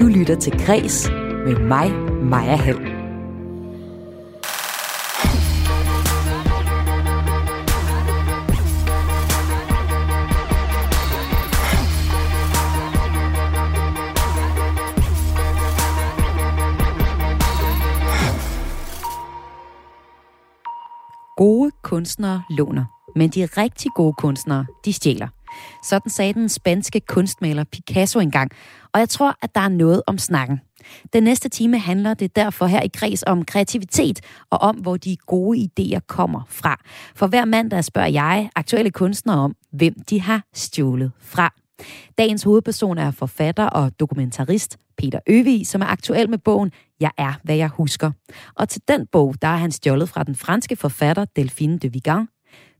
Du lytter til Græs med mig, Maja Hall. Gode kunstnere låner, men de rigtig gode kunstnere, de stjæler. Sådan sagde den spanske kunstmaler Picasso engang, og jeg tror, at der er noget om snakken. Den næste time handler det derfor her i kreds om kreativitet og om, hvor de gode idéer kommer fra. For hver mandag spørger jeg aktuelle kunstnere om, hvem de har stjålet fra. Dagens hovedperson er forfatter og dokumentarist Peter Øvig, som er aktuel med bogen Jeg er, hvad jeg husker. Og til den bog, der er han stjålet fra den franske forfatter Delphine de Vigan.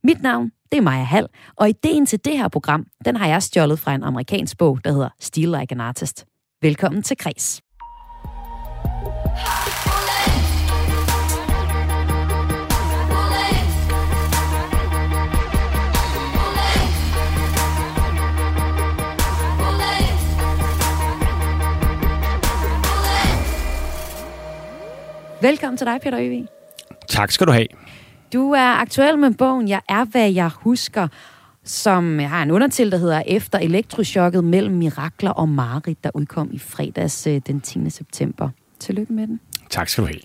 Mit navn, det er Maja Hall, og ideen til det her program, den har jeg stjålet fra en amerikansk bog, der hedder Steal Like an Artist. Velkommen til Kres. Velkommen til dig, Peter Øvig. Tak skal du have. Du er aktuel med bogen Jeg er, hvad jeg husker, som har en undertil, der hedder Efter elektrochokket mellem mirakler og marit, der udkom i fredags øh, den 10. september. Tillykke med den. Tak skal du have.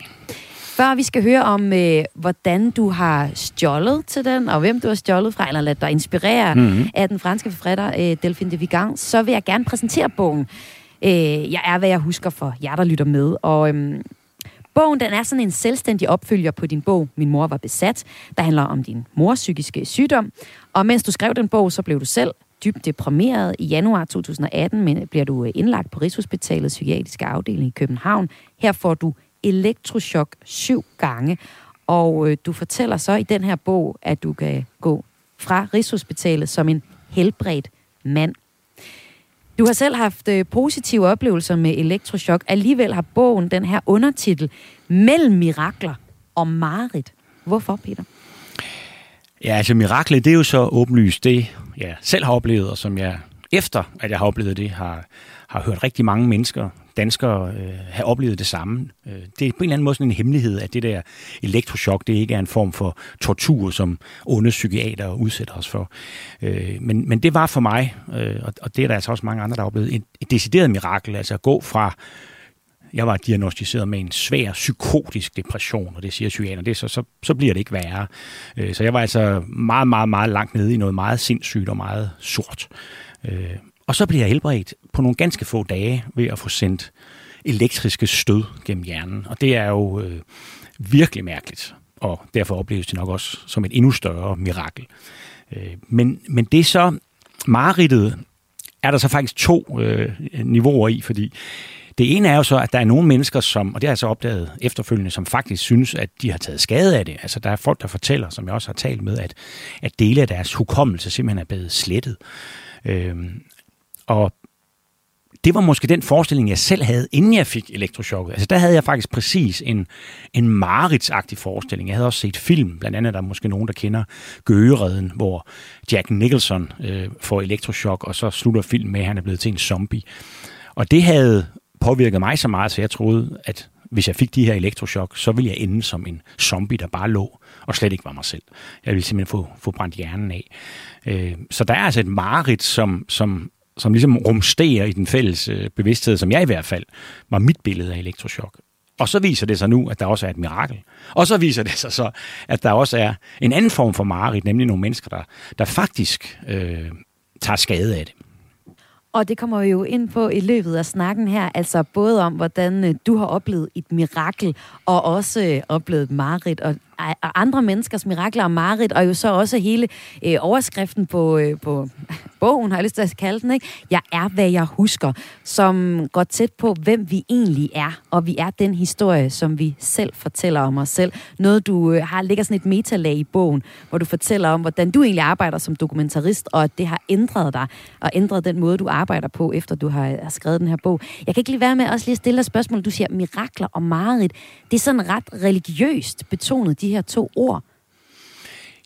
Før vi skal høre om, øh, hvordan du har stjålet til den, og hvem du har stjålet fra, eller ladet dig inspirere mm-hmm. af den franske forfatter øh, Delphine de Vigan, så vil jeg gerne præsentere bogen. Øh, jeg er, hvad jeg husker for jer, der lytter med. Og øhm, Bogen den er sådan en selvstændig opfølger på din bog Min mor var besat, der handler om din mors psykiske sygdom. Og mens du skrev den bog, så blev du selv dybt deprimeret. I januar 2018 men bliver du øh, indlagt på Rigshospitalets psykiatriske afdeling i København. Her får du elektrochok syv gange. Og øh, du fortæller så i den her bog, at du kan gå fra Rigshospitalet som en helbredt mand. Du har selv haft øh, positive oplevelser med elektroschok. Alligevel har bogen den her undertitel, Mellem mirakler og mareridt. Hvorfor, Peter? Ja, altså miraklet, det er jo så åbenlyst det, jeg selv har oplevet, og som jeg efter, at jeg har oplevet det, har, har hørt rigtig mange mennesker danskere øh, have oplevet det samme. Øh, det er på en eller anden måde sådan en hemmelighed, at det der elektrochok, det ikke er en form for tortur, som onde psykiater udsætter os for. Øh, men, men det var for mig, øh, og, det er der altså også mange andre, der har oplevet, et, et decideret mirakel, altså at gå fra jeg var diagnostiseret med en svær psykotisk depression, og det siger psykiater, det så, så, så bliver det ikke værre. Øh, så jeg var altså meget, meget, meget langt nede i noget meget sindssygt og meget sort. Øh, og så bliver jeg helbredt på nogle ganske få dage ved at få sendt elektriske stød gennem hjernen. Og det er jo øh, virkelig mærkeligt, og derfor opleves det nok også som et endnu større mirakel. Øh, men, men det er så, mareridtet er der så faktisk to øh, niveauer i, fordi det ene er jo så, at der er nogle mennesker, som, og det har jeg så opdaget efterfølgende, som faktisk synes, at de har taget skade af det. Altså der er folk, der fortæller, som jeg også har talt med, at, at dele af deres hukommelse simpelthen er blevet slettet. Øh, og det var måske den forestilling, jeg selv havde, inden jeg fik elektrochokket. Altså der havde jeg faktisk præcis en, en maritsagtig forestilling. Jeg havde også set film, blandt andet der er måske nogen, der kender Gøgeredden, hvor Jack Nicholson øh, får elektrochok, og så slutter filmen med, at han er blevet til en zombie. Og det havde påvirket mig så meget, så jeg troede, at hvis jeg fik de her elektrochok, så ville jeg ende som en zombie, der bare lå og slet ikke var mig selv. Jeg ville simpelthen få, få brændt hjernen af. Øh, så der er altså et mareridt, som, som som ligesom rumsterer i den fælles øh, bevidsthed, som jeg i hvert fald var mit billede af elektrochok. Og så viser det sig nu, at der også er et mirakel. Og så viser det sig så, at der også er en anden form for mareridt, nemlig nogle mennesker, der, der faktisk øh, tager skade af det. Og det kommer vi jo ind på i løbet af snakken her, altså både om, hvordan øh, du har oplevet et mirakel, og også øh, oplevet mareridt, og andre menneskers mirakler og marit, og jo så også hele øh, overskriften på, øh, på bogen, har jeg lyst til at kalde den, ikke? Jeg er, hvad jeg husker, som går tæt på, hvem vi egentlig er, og vi er den historie, som vi selv fortæller om os selv. Noget, du øh, har ligger sådan et metalag i bogen, hvor du fortæller om, hvordan du egentlig arbejder som dokumentarist, og at det har ændret dig, og ændret den måde, du arbejder på, efter du har, har skrevet den her bog. Jeg kan ikke lige være med også lige at stille dig spørgsmål. Du siger mirakler og mareridt. Det er sådan ret religiøst betonet, de her to ord?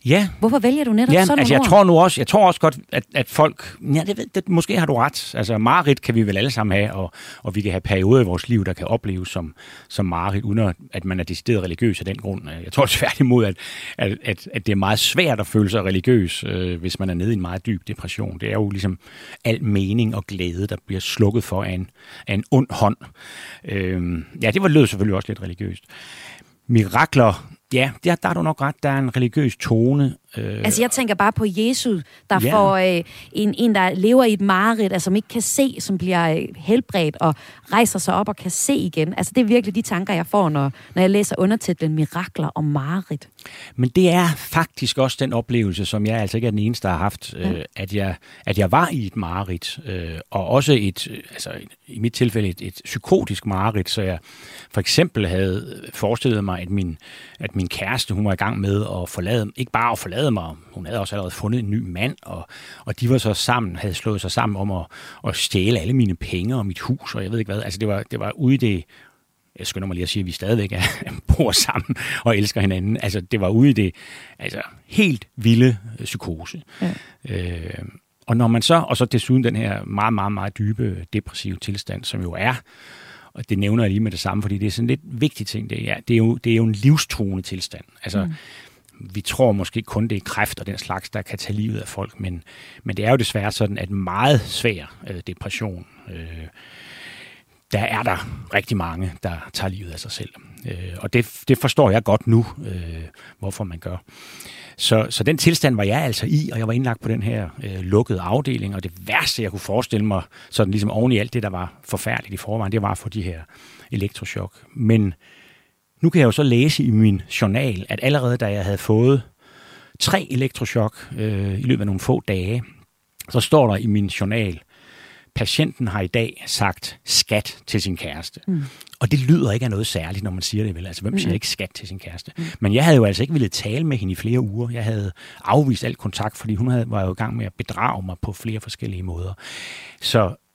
Ja. Hvorfor vælger du netop ja, sådan altså, jeg ord? tror nu også, jeg tror også godt, at, at folk, ja, det, det, måske har du ret. Altså, Marit kan vi vel alle sammen have, og, og vi kan have perioder i vores liv, der kan opleves som, som Marit, uden at man er decideret religiøs af den grund. Jeg tror tværtimod, at, at, at, at det er meget svært at føle sig religiøs, øh, hvis man er nede i en meget dyb depression. Det er jo ligesom al mening og glæde, der bliver slukket for af en, af en ond hånd. Øh, ja, det var lød selvfølgelig også lidt religiøst. Mirakler Ja, der, der er du nok ret. Der er en religiøs tone. Øh, altså, jeg tænker bare på Jesus, der ja. får øh, en, en, der lever i et mareridt, altså som ikke kan se, som bliver øh, helbredt og rejser sig op og kan se igen. Altså, det er virkelig de tanker, jeg får, når, når jeg læser undertitlen Mirakler og mareridt. Men det er faktisk også den oplevelse, som jeg altså ikke er den eneste, der har haft, ja. øh, at, jeg, at jeg var i et mareridt, øh, og også et, altså i mit tilfælde et, et psykotisk mareridt, så jeg for eksempel havde forestillet mig, at min, at min kæreste, hun var i gang med at forlade, ikke bare at forlade mig, hun havde også allerede fundet en ny mand, og, og de var så sammen, havde slået sig sammen om at, at stjæle alle mine penge og mit hus, og jeg ved ikke hvad. Altså det var, det var ude i det, jeg skynder mig lige at sige, at vi stadigvæk er, bor sammen og elsker hinanden. Altså det var ude i det altså, helt vilde psykose. Ja. Øh, og når man så, og så desuden den her meget, meget, meget dybe depressive tilstand, som jo er og det nævner jeg lige med det samme, fordi det er sådan lidt vigtig ting. Det er, det er, jo, det er jo en livstruende tilstand. Altså, mm vi tror måske kun, det er kræft og den slags, der kan tage livet af folk, men, men det er jo desværre sådan, at meget svær øh, depression, øh, der er der rigtig mange, der tager livet af sig selv. Øh, og det, det forstår jeg godt nu, øh, hvorfor man gør. Så, så den tilstand var jeg altså i, og jeg var indlagt på den her øh, lukkede afdeling, og det værste, jeg kunne forestille mig, sådan ligesom oven i alt det, der var forfærdeligt i forvejen, det var for de her elektrochok. Men nu kan jeg jo så læse i min journal, at allerede da jeg havde fået tre elektrochok øh, i løbet af nogle få dage, så står der i min journal, patienten har i dag sagt skat til sin kæreste. Mm. Og det lyder ikke af noget særligt, når man siger det vel. Altså, hvem siger mm. ikke skat til sin kæreste? Mm. Men jeg havde jo altså ikke ville tale med hende i flere uger. Jeg havde afvist alt kontakt, fordi hun havde, var jo i gang med at bedrage mig på flere forskellige måder. Så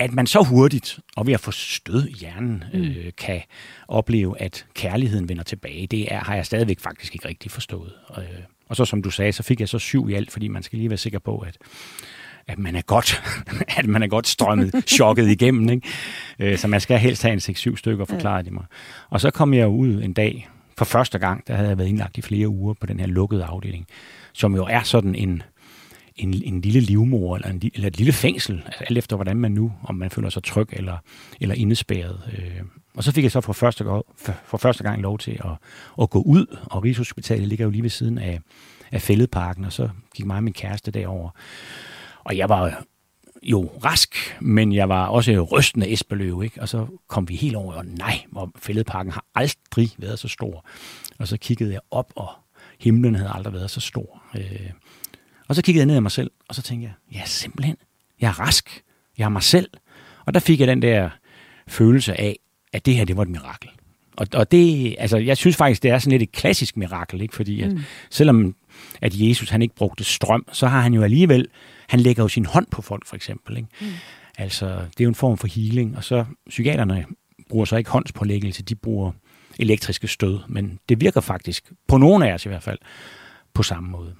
at man så hurtigt, og ved at få stød i hjernen, mm. øh, kan opleve, at kærligheden vender tilbage, det er, har jeg stadigvæk faktisk ikke rigtig forstået. Øh, og så som du sagde, så fik jeg så syv i alt, fordi man skal lige være sikker på, at at man er godt, at man er godt strømmet, chokket igennem. Ikke? Øh, så man skal helst have en 6-7 stykker, forklarede de mig. Og så kom jeg ud en dag, for første gang, der havde jeg været indlagt i flere uger på den her lukkede afdeling, som jo er sådan en, en, en lille livmor, eller, en, eller et lille fængsel, altså alt efter hvordan man nu, om man føler sig tryg eller, eller indespærret. Øh, og så fik jeg så for første, for, for første gang lov til at, at gå ud, og Rigshospitalet ligger jo lige ved siden af, af fældeparken, og så gik mig og min kæreste derover. Og jeg var jo rask, men jeg var også rystende Esbeløv, ikke? Og så kom vi helt over, og nej, hvor fældeparken har aldrig været så stor. Og så kiggede jeg op, og himlen havde aldrig været så stor. Øh, og så kiggede jeg ned af mig selv, og så tænkte jeg, ja, simpelthen, jeg er rask. Jeg er mig selv. Og der fik jeg den der følelse af, at det her, det var et mirakel. Og, og det, altså, jeg synes faktisk, det er sådan lidt et klassisk mirakel, ikke? Fordi at, mm. selvom at Jesus han ikke brugte strøm, så har han jo alligevel han lægger jo sin hånd på folk, for eksempel. Ikke? Mm. Altså, det er jo en form for healing, og så psykiaterne bruger så ikke håndspålæggelse, de bruger elektriske stød, men det virker faktisk, på nogle af os i hvert fald, på samme måde.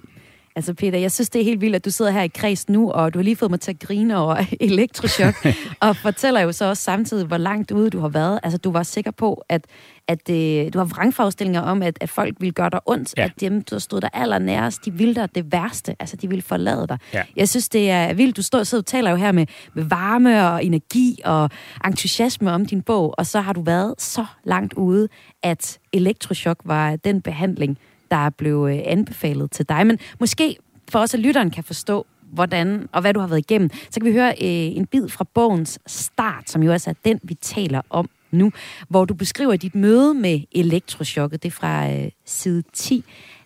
Altså Peter, jeg synes, det er helt vildt, at du sidder her i kreds nu, og du har lige fået mig til at grine over elektrochok, og fortæller jo så også samtidig, hvor langt ude du har været. Altså, du var sikker på, at, at øh, du har vrangforestillinger om, at, at folk ville gøre dig ondt, ja. at dem, der stod der allernærest, de ville dig det værste, altså de ville forlade dig. Ja. Jeg synes, det er vildt. Du står, og taler jo her med, med varme og energi og entusiasme om din bog, og så har du været så langt ude, at elektrochok var den behandling, der blev øh, anbefalet til dig. Men måske for os, at lytteren kan forstå, hvordan og hvad du har været igennem, så kan vi høre øh, en bid fra bogens start, som jo også er den, vi taler om nu, hvor du beskriver dit møde med elektrochokket. Det er fra øh, side 10,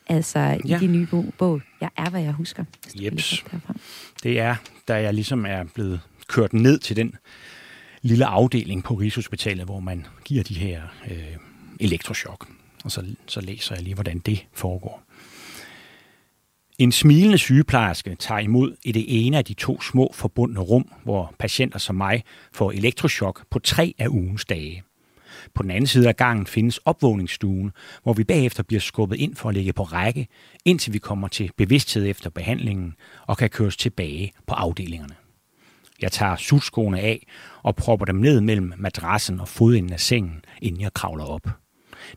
altså ja. i din nye bog. Jeg er, hvad jeg husker. Jeps. Det er, da jeg ligesom er blevet kørt ned til den lille afdeling på Rigshospitalet, hvor man giver de her øh, elektrochok og så, så læser jeg lige, hvordan det foregår. En smilende sygeplejerske tager imod i det ene af de to små forbundne rum, hvor patienter som mig får elektroschok på tre af ugens dage. På den anden side af gangen findes opvågningsstuen, hvor vi bagefter bliver skubbet ind for at ligge på række, indtil vi kommer til bevidsthed efter behandlingen og kan køres tilbage på afdelingerne. Jeg tager sutskoene af og propper dem ned mellem madrassen og fodenden af sengen, inden jeg kravler op.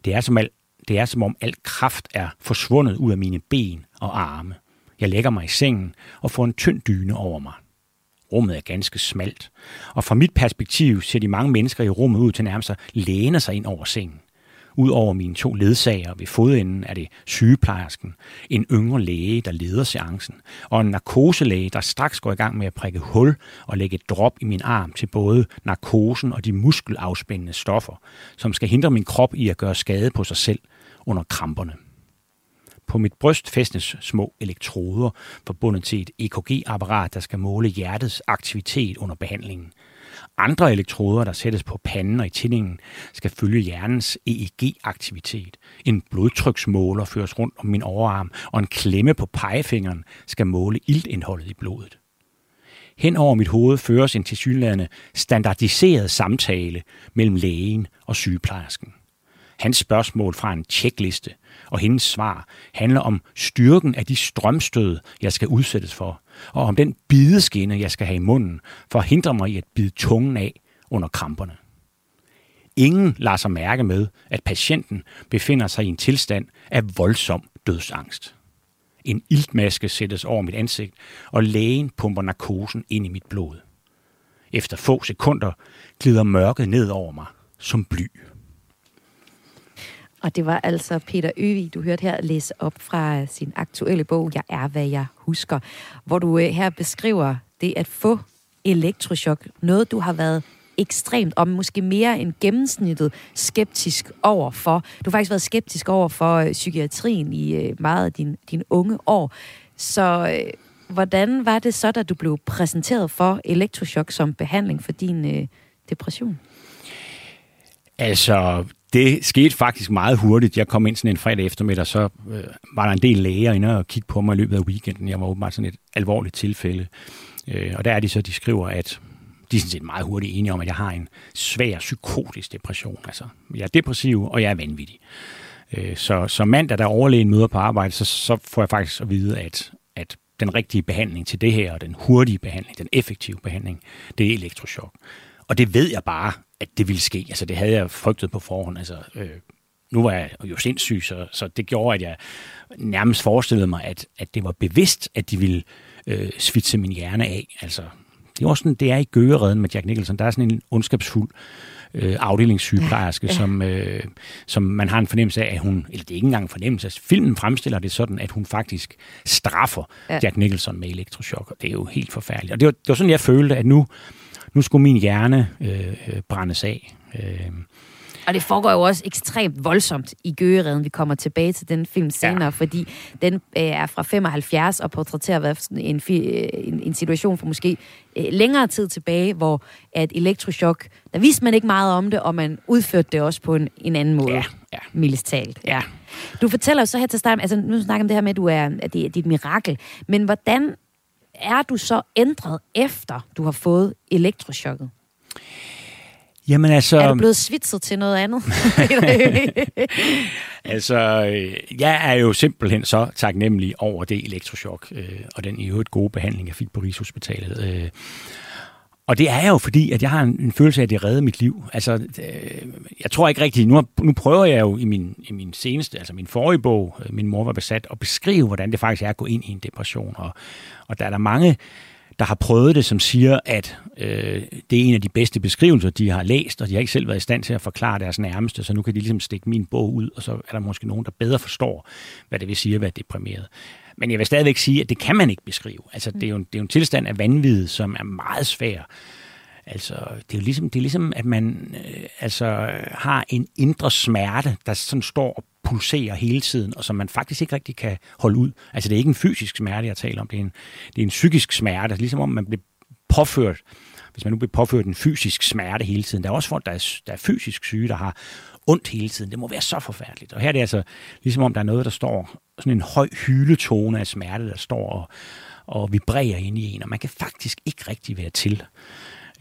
Det er som, alt det er som om al kraft er forsvundet ud af mine ben og arme. Jeg lægger mig i sengen og får en tynd dyne over mig. Rummet er ganske smalt, og fra mit perspektiv ser de mange mennesker i rummet ud til nærmest at læne sig ind over sengen. Udover mine to ledsager ved fodenden er det sygeplejersken, en yngre læge, der leder seancen, og en narkoselæge, der straks går i gang med at prikke hul og lægge et drop i min arm til både narkosen og de muskelafspændende stoffer, som skal hindre min krop i at gøre skade på sig selv under kramperne. På mit bryst fæstnes små elektroder forbundet til et EKG-apparat, der skal måle hjertets aktivitet under behandlingen. Andre elektroder, der sættes på panden og i tændingen, skal følge hjernens EEG-aktivitet. En blodtryksmåler føres rundt om min overarm, og en klemme på pegefingeren skal måle iltindholdet i blodet. Hen over mit hoved føres en tilsyneladende standardiseret samtale mellem lægen og sygeplejersken. Hans spørgsmål fra en tjekliste og hendes svar handler om styrken af de strømstød, jeg skal udsættes for, og om den bideskinne, jeg skal have i munden, for at hindre mig i at bide tungen af under kramperne. Ingen lader sig mærke med, at patienten befinder sig i en tilstand af voldsom dødsangst. En iltmaske sættes over mit ansigt, og lægen pumper narkosen ind i mit blod. Efter få sekunder glider mørket ned over mig som bly. Og det var altså Peter Øvig, du hørte her læse op fra sin aktuelle bog, Jeg er, hvad jeg husker, hvor du øh, her beskriver det at få elektrochok. Noget, du har været ekstremt, og måske mere end gennemsnittet, skeptisk over for. Du har faktisk været skeptisk over for øh, psykiatrien i øh, meget af din, din unge år. Så øh, hvordan var det så, da du blev præsenteret for elektrochok som behandling for din øh, depression? Altså, det skete faktisk meget hurtigt. Jeg kom ind sådan en fredag eftermiddag, så øh, var der en del læger inde og kigge på mig i løbet af weekenden. Jeg var åbenbart sådan et alvorligt tilfælde. Øh, og der er de så, de skriver, at de er sådan set meget hurtigt enige om, at jeg har en svær psykotisk depression. Altså, jeg er depressiv, og jeg er vanvittig. Øh, så, så mandag, der overlægen møder på arbejde, så, så får jeg faktisk at vide, at, at den rigtige behandling til det her, og den hurtige behandling, den effektive behandling, det er elektrochok. Og det ved jeg bare, at det ville ske. Altså, det havde jeg frygtet på forhånd. Altså, øh, nu var jeg jo sindssyg, så, så det gjorde, at jeg nærmest forestillede mig, at, at det var bevidst, at de ville øh, svitse min hjerne af. Altså, det er også sådan, det er i Gøgeredden med Jack Nicholson. Der er sådan en ondskabsfuld øh, afdelingssygeplejerske, ja, ja. Som, øh, som man har en fornemmelse af, at hun, eller det er ikke engang en fornemmelse, altså filmen fremstiller det sådan, at hun faktisk straffer ja. Jack Nicholson med elektroshock, og det er jo helt forfærdeligt. Og det var, det var sådan, jeg følte, at nu, nu skulle min hjerne øh, øh, brændes af. Øh. Og det foregår jo også ekstremt voldsomt i Gøgereden. Vi kommer tilbage til den film senere, ja. fordi den øh, er fra 75 og portrætterer hvad, en, øh, en, en situation for måske øh, længere tid tilbage, hvor at elektrochok, der vidste man ikke meget om det, og man udførte det også på en, en anden måde. Ja, ja. Mildest talt. Ja. Du fortæller så her til start, altså nu snakker om det her med, at, du er, at det, er dit mirakel, men hvordan er du så ændret efter, du har fået elektrochokket? Jamen altså... Er du blevet svitset til noget andet? altså, jeg er jo simpelthen så taknemmelig over det elektrochok, øh, og den i øvrigt gode behandling, jeg fik på Rigshospitalet. Øh, og det er jo fordi, at jeg har en, en følelse af, at det redder mit liv. Altså, øh, jeg tror ikke rigtigt, nu, nu prøver jeg jo i min, i min seneste, altså min forrige bog, øh, Min mor var besat, at beskrive, hvordan det faktisk er at gå ind i en depression. Og, og der er der mange, der har prøvet det, som siger, at øh, det er en af de bedste beskrivelser, de har læst, og de har ikke selv været i stand til at forklare deres nærmeste, så nu kan de ligesom stikke min bog ud, og så er der måske nogen, der bedre forstår, hvad det vil sige at være deprimeret. Men jeg vil stadigvæk sige, at det kan man ikke beskrive. Altså, det er jo, det er jo en tilstand af vanvid, som er meget svær. Altså, det er jo ligesom, det er ligesom at man øh, altså, har en indre smerte, der sådan står og pulserer hele tiden, og som man faktisk ikke rigtig kan holde ud. Altså, det er ikke en fysisk smerte, jeg taler om. Det er en, det er en psykisk smerte, ligesom om man bliver påført, hvis man nu bliver påført en fysisk smerte hele tiden. Der er også folk, der er, der er fysisk syge, der har ondt hele tiden. Det må være så forfærdeligt. Og her er det altså ligesom om, der er noget, der står, sådan en høj hyletone af smerte, der står og, og vibrerer ind i en, og man kan faktisk ikke rigtig være til.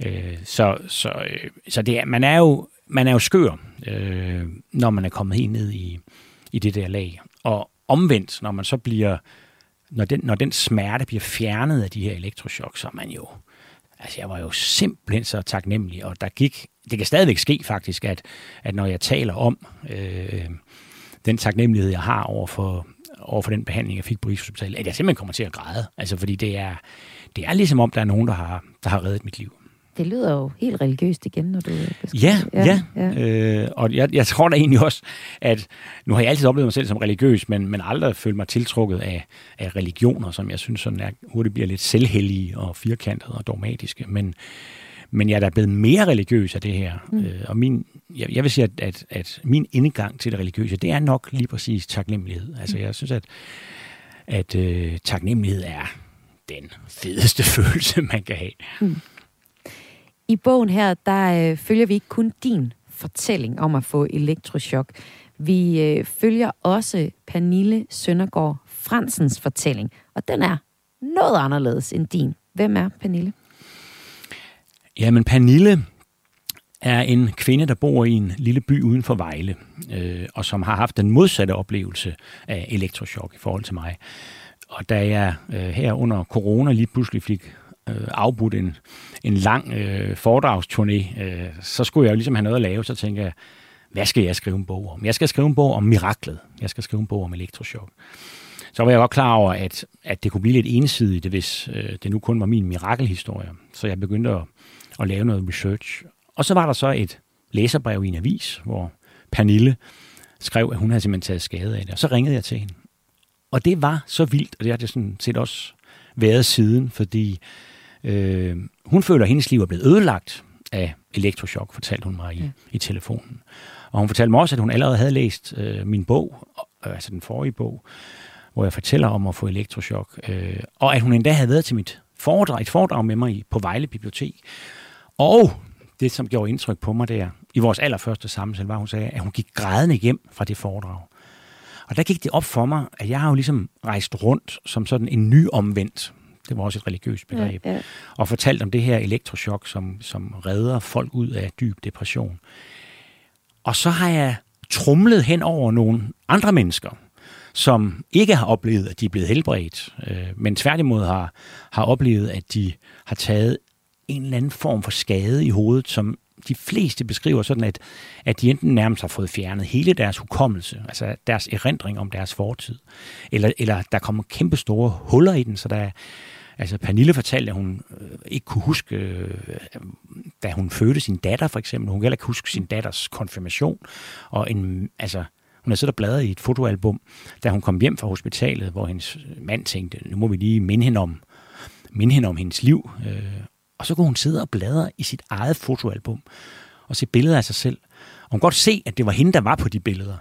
Øh, så så, øh, så det er, man er jo man er jo skør, øh, når man er kommet helt ned i, i det der lag. Og omvendt, når man så bliver, når den, når den smerte bliver fjernet af de her elektrochok, så er man jo, altså jeg var jo simpelthen så taknemmelig, og der gik, det kan stadigvæk ske faktisk, at, at når jeg taler om øh, den taknemmelighed, jeg har over for, over for den behandling, jeg fik på Rigshospitalet, at jeg simpelthen kommer til at græde. Altså fordi det er, det er ligesom om, der er nogen, der har, der har reddet mit liv. Det lyder jo helt religiøst igen, når du Ja, ja. ja. Øh, og jeg, jeg tror da egentlig også, at nu har jeg altid oplevet mig selv som religiøs, men, men aldrig følt mig tiltrukket af, af religioner, som jeg synes sådan er, hurtigt bliver lidt selvhellige og firkantede og dogmatiske. Men, men jeg er da blevet mere religiøs af det her. Mm. Øh, og min, jeg, jeg vil sige, at, at, at min indgang til det religiøse, det er nok lige præcis taknemmelighed. Altså mm. jeg synes, at, at øh, taknemmelighed er den fedeste følelse, man kan have. Mm. I bogen her, der øh, følger vi ikke kun din fortælling om at få elektrochok. Vi øh, følger også Pernille Søndergaard Fransens fortælling, og den er noget anderledes end din. Hvem er Pernille? Jamen, Pernille er en kvinde, der bor i en lille by uden for Vejle, øh, og som har haft den modsatte oplevelse af elektrochok i forhold til mig. Og da jeg øh, her under corona lige pludselig fik øh, afbudt en, en lang øh, foredragsturné, øh, så skulle jeg jo ligesom have noget at lave, så tænkte jeg, hvad skal jeg skrive en bog om? Jeg skal skrive en bog om miraklet. Jeg skal skrive en bog om elektrochok. Så var jeg godt klar over, at, at det kunne blive lidt ensidigt, hvis øh, det nu kun var min mirakelhistorie. Så jeg begyndte at, at lave noget research. Og så var der så et læserbrev i en avis, hvor Pernille skrev, at hun havde simpelthen taget skade af det. Og så ringede jeg til hende. Og det var så vildt, og det har det sådan set også været siden, fordi Øh, hun føler, at hendes liv er blevet ødelagt af elektrochok, fortalte hun mig i, ja. i telefonen. Og hun fortalte mig også, at hun allerede havde læst øh, min bog, øh, altså den forrige bog, hvor jeg fortæller om at få elektrochok. Øh, og at hun endda havde været til mit foredrag, et foredrag med mig på Vejle Bibliotek. Og det, som gjorde indtryk på mig der, i vores allerførste samtale, var, at hun sagde, at hun gik grædende hjem fra det foredrag. Og der gik det op for mig, at jeg har jo ligesom rejst rundt som sådan en ny omvendt det var også et religiøst begreb, ja, ja. og fortalt om det her elektrochok, som, som redder folk ud af dyb depression. Og så har jeg trumlet hen over nogle andre mennesker, som ikke har oplevet, at de er blevet helbredt, øh, men tværtimod har, har oplevet, at de har taget en eller anden form for skade i hovedet, som de fleste beskriver sådan, at, at de enten nærmest har fået fjernet hele deres hukommelse, altså deres erindring om deres fortid, eller, eller der kommer kæmpe store huller i den, så der, Altså Pernille fortalte, at hun øh, ikke kunne huske, øh, da hun fødte sin datter for eksempel. Hun kunne heller ikke huske sin datters konfirmation. Og en, altså, hun er siddet og bladret i et fotoalbum, da hun kom hjem fra hospitalet, hvor hendes mand tænkte, nu må vi lige minde hende om, minde hende om hendes liv. Øh, og så kunne hun sidde og bladre i sit eget fotoalbum og se billeder af sig selv. Og hun kunne godt se, at det var hende, der var på de billeder.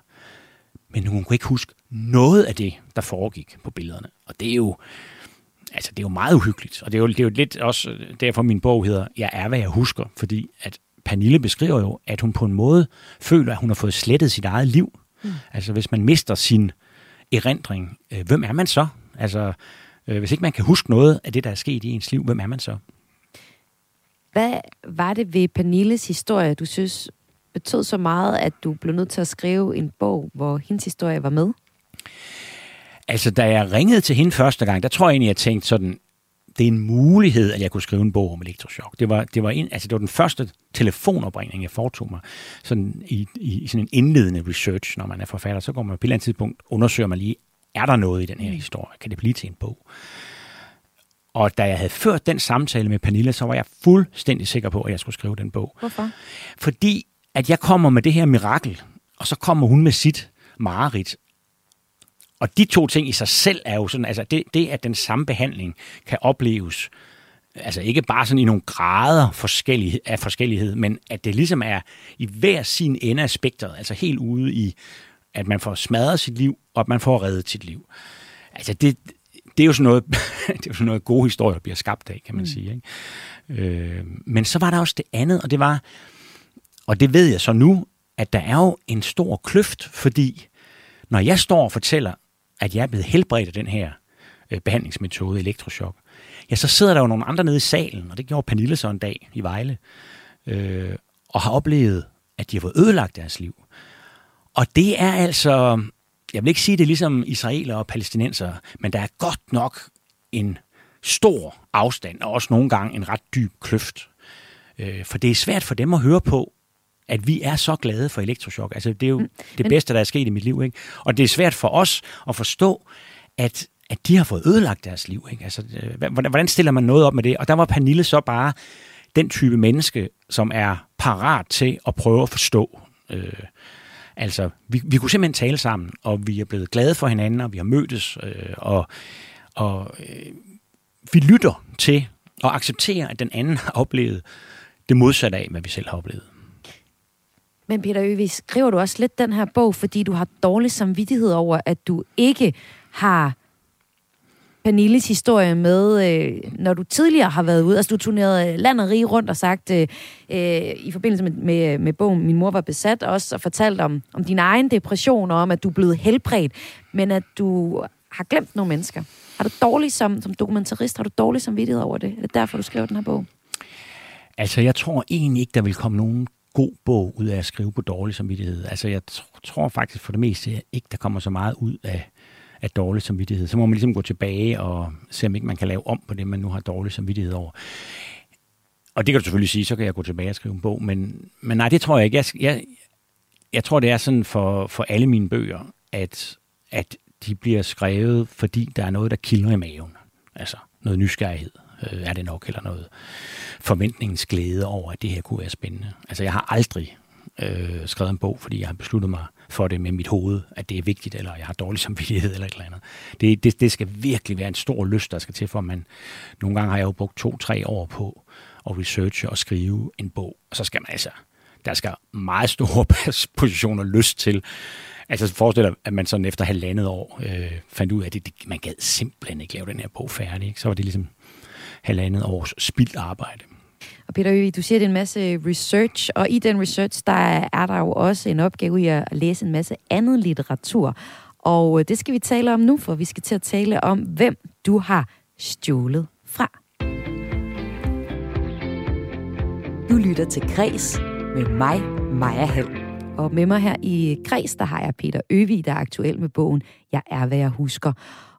Men hun kunne ikke huske noget af det, der foregik på billederne. Og det er jo, altså, det er jo meget uhyggeligt. Og det er jo, det er jo lidt også derfor, min bog hedder Jeg er, hvad jeg husker. Fordi at Pernille beskriver jo, at hun på en måde føler, at hun har fået slettet sit eget liv. Mm. Altså, hvis man mister sin erindring, øh, hvem er man så? Altså, øh, hvis ikke man kan huske noget af det, der er sket i ens liv, hvem er man så? Hvad var det ved Pernilles historie, du synes betød så meget, at du blev nødt til at skrive en bog, hvor hendes historie var med? Altså, da jeg ringede til hende første gang, der tror jeg egentlig, jeg tænkte sådan, det er en mulighed, at jeg kunne skrive en bog om elektrochok. Det var, det var, en, altså det var den første telefonopringning, jeg foretog mig sådan i, i, i sådan en indledende research, når man er forfatter. Så går man på et eller andet tidspunkt, undersøger man lige, er der noget i den her mm. historie? Kan det blive til en bog? Og da jeg havde ført den samtale med Pernille, så var jeg fuldstændig sikker på, at jeg skulle skrive den bog. Hvorfor? Fordi at jeg kommer med det her mirakel, og så kommer hun med sit mareridt, og de to ting i sig selv er jo sådan, altså det, det at den samme behandling kan opleves, altså ikke bare sådan i nogle grader forskellig, af forskellighed, men at det ligesom er i hver sin ende af spektret, altså helt ude i, at man får smadret sit liv, og at man får reddet sit liv. Altså det, det er jo sådan noget, det er jo sådan noget gode historier bliver skabt af, kan man mm. sige. Ikke? Øh, men så var der også det andet, og det var, og det ved jeg så nu, at der er jo en stor kløft, fordi når jeg står og fortæller at jeg er blevet helbredt af den her øh, behandlingsmetode, elektrochok, ja, så sidder der jo nogle andre nede i salen, og det gjorde Pernille så en dag i Vejle, øh, og har oplevet at de har fået ødelagt deres liv. Og det er altså, jeg vil ikke sige det er ligesom israeler og palæstinenser, men der er godt nok en stor afstand, og også nogle gange en ret dyb kløft. Øh, for det er svært for dem at høre på, at vi er så glade for elektroshock. Altså, det er jo mm. det bedste, der er sket i mit liv. Ikke? Og det er svært for os at forstå, at, at de har fået ødelagt deres liv. Ikke? Altså, øh, hvordan stiller man noget op med det? Og der var Pernille så bare den type menneske, som er parat til at prøve at forstå. Øh, altså, vi, vi kunne simpelthen tale sammen, og vi er blevet glade for hinanden, og vi har mødtes, øh, og, og øh, vi lytter til og accepterer, at den anden har oplevet det modsatte af, hvad vi selv har oplevet. Men Peter Øvig, skriver du også lidt den her bog, fordi du har dårlig samvittighed over, at du ikke har Pernilles historie med, øh, når du tidligere har været ude, altså du turnerede øh, land og rige rundt og sagt, øh, øh, i forbindelse med, med, med bogen Min mor var besat, også og fortalt om, om din egen depression, og om at du er blevet helbredt, men at du har glemt nogle mennesker. Har du dårlig som, som dokumentarist, har du dårlig samvittighed over det? Er det derfor, du skriver den her bog? Altså, jeg tror egentlig ikke, der vil komme nogen god bog ud af at skrive på dårlig samvittighed. Altså, jeg tror faktisk for det meste ikke, der kommer så meget ud af, af dårlig samvittighed. Så må man ligesom gå tilbage og se, om ikke man kan lave om på det, man nu har dårlig samvittighed over. Og det kan du selvfølgelig sige, så kan jeg gå tilbage og skrive en bog. Men, men nej, det tror jeg ikke. Jeg, jeg, jeg tror, det er sådan for, for alle mine bøger, at, at de bliver skrevet, fordi der er noget, der kilder i maven. Altså noget nysgerrighed øh, er det nok, eller noget forventningens glæde over, at det her kunne være spændende. Altså jeg har aldrig øh, skrevet en bog, fordi jeg har besluttet mig for det med mit hoved, at det er vigtigt, eller jeg har dårlig samvittighed, eller et eller andet. Det, det, det skal virkelig være en stor lyst, der skal til, for man nogle gange har jeg jo brugt to-tre år på at researche og skrive en bog, og så skal man altså, der skal meget store positioner lyst til, Altså forestil dig, at man sådan efter halvandet år øh, fandt ud af, at det, det, man gad simpelthen ikke lave den her bog færdig. Ikke? Så var det ligesom halvandet års spildt arbejde. Og Peter Øvig, du siger, det er en masse research, og i den research, der er der jo også en opgave i at læse en masse andet litteratur. Og øh, det skal vi tale om nu, for vi skal til at tale om, hvem du har stjålet fra. Du lytter til Græs med mig, Maja Hall. Og med mig her i Kreds, der har jeg Peter Øvig, der er aktuel med bogen Jeg er, hvad jeg husker.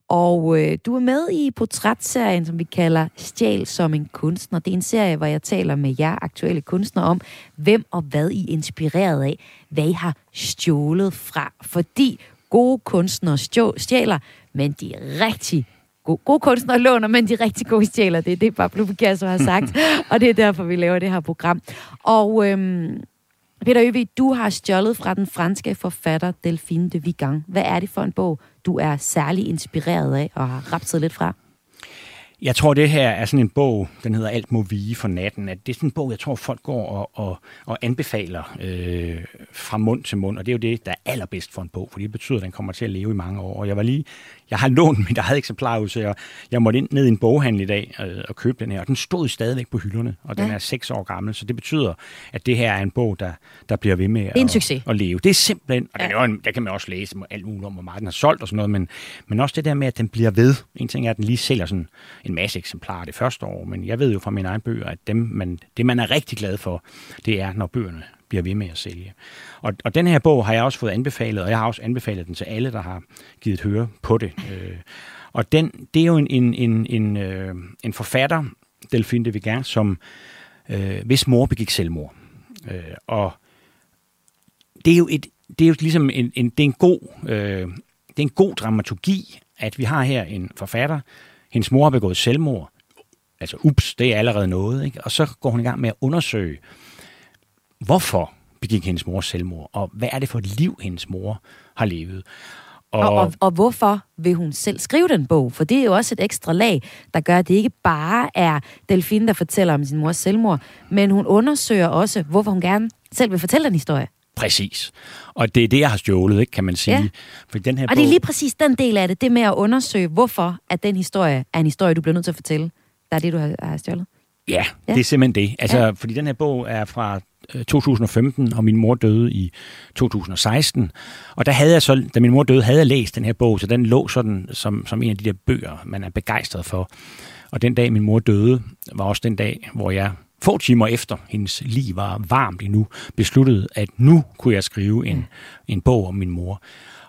Og øh, du er med i portrætserien, som vi kalder Stjæl som en kunstner. Det er en serie, hvor jeg taler med jer aktuelle kunstnere om, hvem og hvad I er inspireret af, hvad I har stjålet fra. Fordi gode kunstnere stjæler, men de er rigtig gode, gode kunstnere låner, men de er rigtig gode stjæler. Det er det, Pablo Picasso har sagt, og det er derfor, vi laver det her program. Og øhm, Peter Øvig, du har stjålet fra den franske forfatter Delphine de Vigan. Hvad er det for en bog, du er særlig inspireret af og har rapset lidt fra? Jeg tror, det her er sådan en bog, den hedder Alt må vige for natten. At det er sådan en bog, jeg tror, folk går og, og, og anbefaler øh, fra mund til mund. Og det er jo det, der er allerbedst for en bog, for det betyder, at den kommer til at leve i mange år. Og jeg var lige, jeg har lånt mit eget eksemplar ud, så jeg, jeg måtte ind ned i en boghandel i dag øh, og købe den her. Og den stod stadigvæk på hylderne, og den ja. er seks år gammel. Så det betyder, at det her er en bog, der, der bliver ved med at, succes. at leve. Det er simpelthen, og ja. den er en, der kan man også læse alt muligt om, hvor meget den har solgt og sådan noget, men, men også det der med, at den bliver ved. En ting er, at den lige sælger sådan en masse eksemplarer det første år, men jeg ved jo fra mine egne bøger, at dem, man, det, man er rigtig glad for, det er, når bøgerne bliver ved med at sælge. Og, og den her bog har jeg også fået anbefalet, og jeg har også anbefalet den til alle, der har givet høre på det. Øh, og den, det er jo en, en, en, en, øh, en forfatter, Delphine de Vigan, som øh, hvis mor begik selvmord. Øh, og det er jo et, det er jo ligesom en, en, det er en god, øh, det er en god dramaturgi, at vi har her en forfatter, hendes mor har begået selvmord. Altså, ups, det er allerede noget. Ikke? Og så går hun i gang med at undersøge, hvorfor begik hendes mor selvmord, og hvad er det for et liv, hendes mor har levet. Og, og, og, og hvorfor vil hun selv skrive den bog? For det er jo også et ekstra lag, der gør, at det ikke bare er Delfine, der fortæller om sin mors selvmord, men hun undersøger også, hvorfor hun gerne selv vil fortælle den historie. Præcis. Og det er det, jeg har stjålet, ikke, kan man sige. Ja. For den her og bog... det er lige præcis den del af det, det med at undersøge, hvorfor at den historie er en historie, du bliver nødt til at fortælle. Der er det, du har, har stjålet. Ja, ja, det er simpelthen det. Altså, ja. fordi den her bog er fra Øh, 2015, og min mor døde i 2016. Og der havde jeg så, da min mor døde, havde jeg læst den her bog, så den lå sådan som, som en af de der bøger, man er begejstret for. Og den dag, min mor døde, var også den dag, hvor jeg få timer efter hendes liv var varmt endnu, besluttede, at nu kunne jeg skrive en, en bog om min mor.